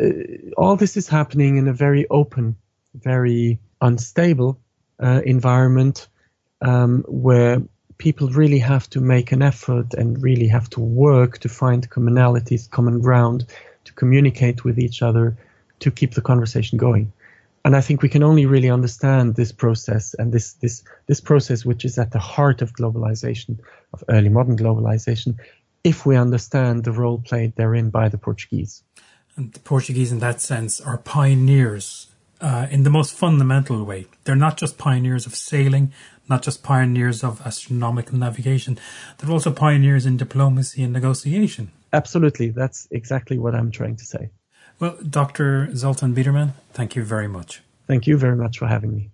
uh, all this is happening in a very open, very unstable uh, environment um, where people really have to make an effort and really have to work to find commonalities, common ground, to communicate with each other, to keep the conversation going. And I think we can only really understand this process and this this this process, which is at the heart of globalization, of early modern globalization, if we understand the role played therein by the Portuguese. And the Portuguese, in that sense, are pioneers uh, in the most fundamental way. They're not just pioneers of sailing, not just pioneers of astronomical navigation, they're also pioneers in diplomacy and negotiation. Absolutely. That's exactly what I'm trying to say. Well, Dr. Zoltan Biedermann, thank you very much. Thank you very much for having me.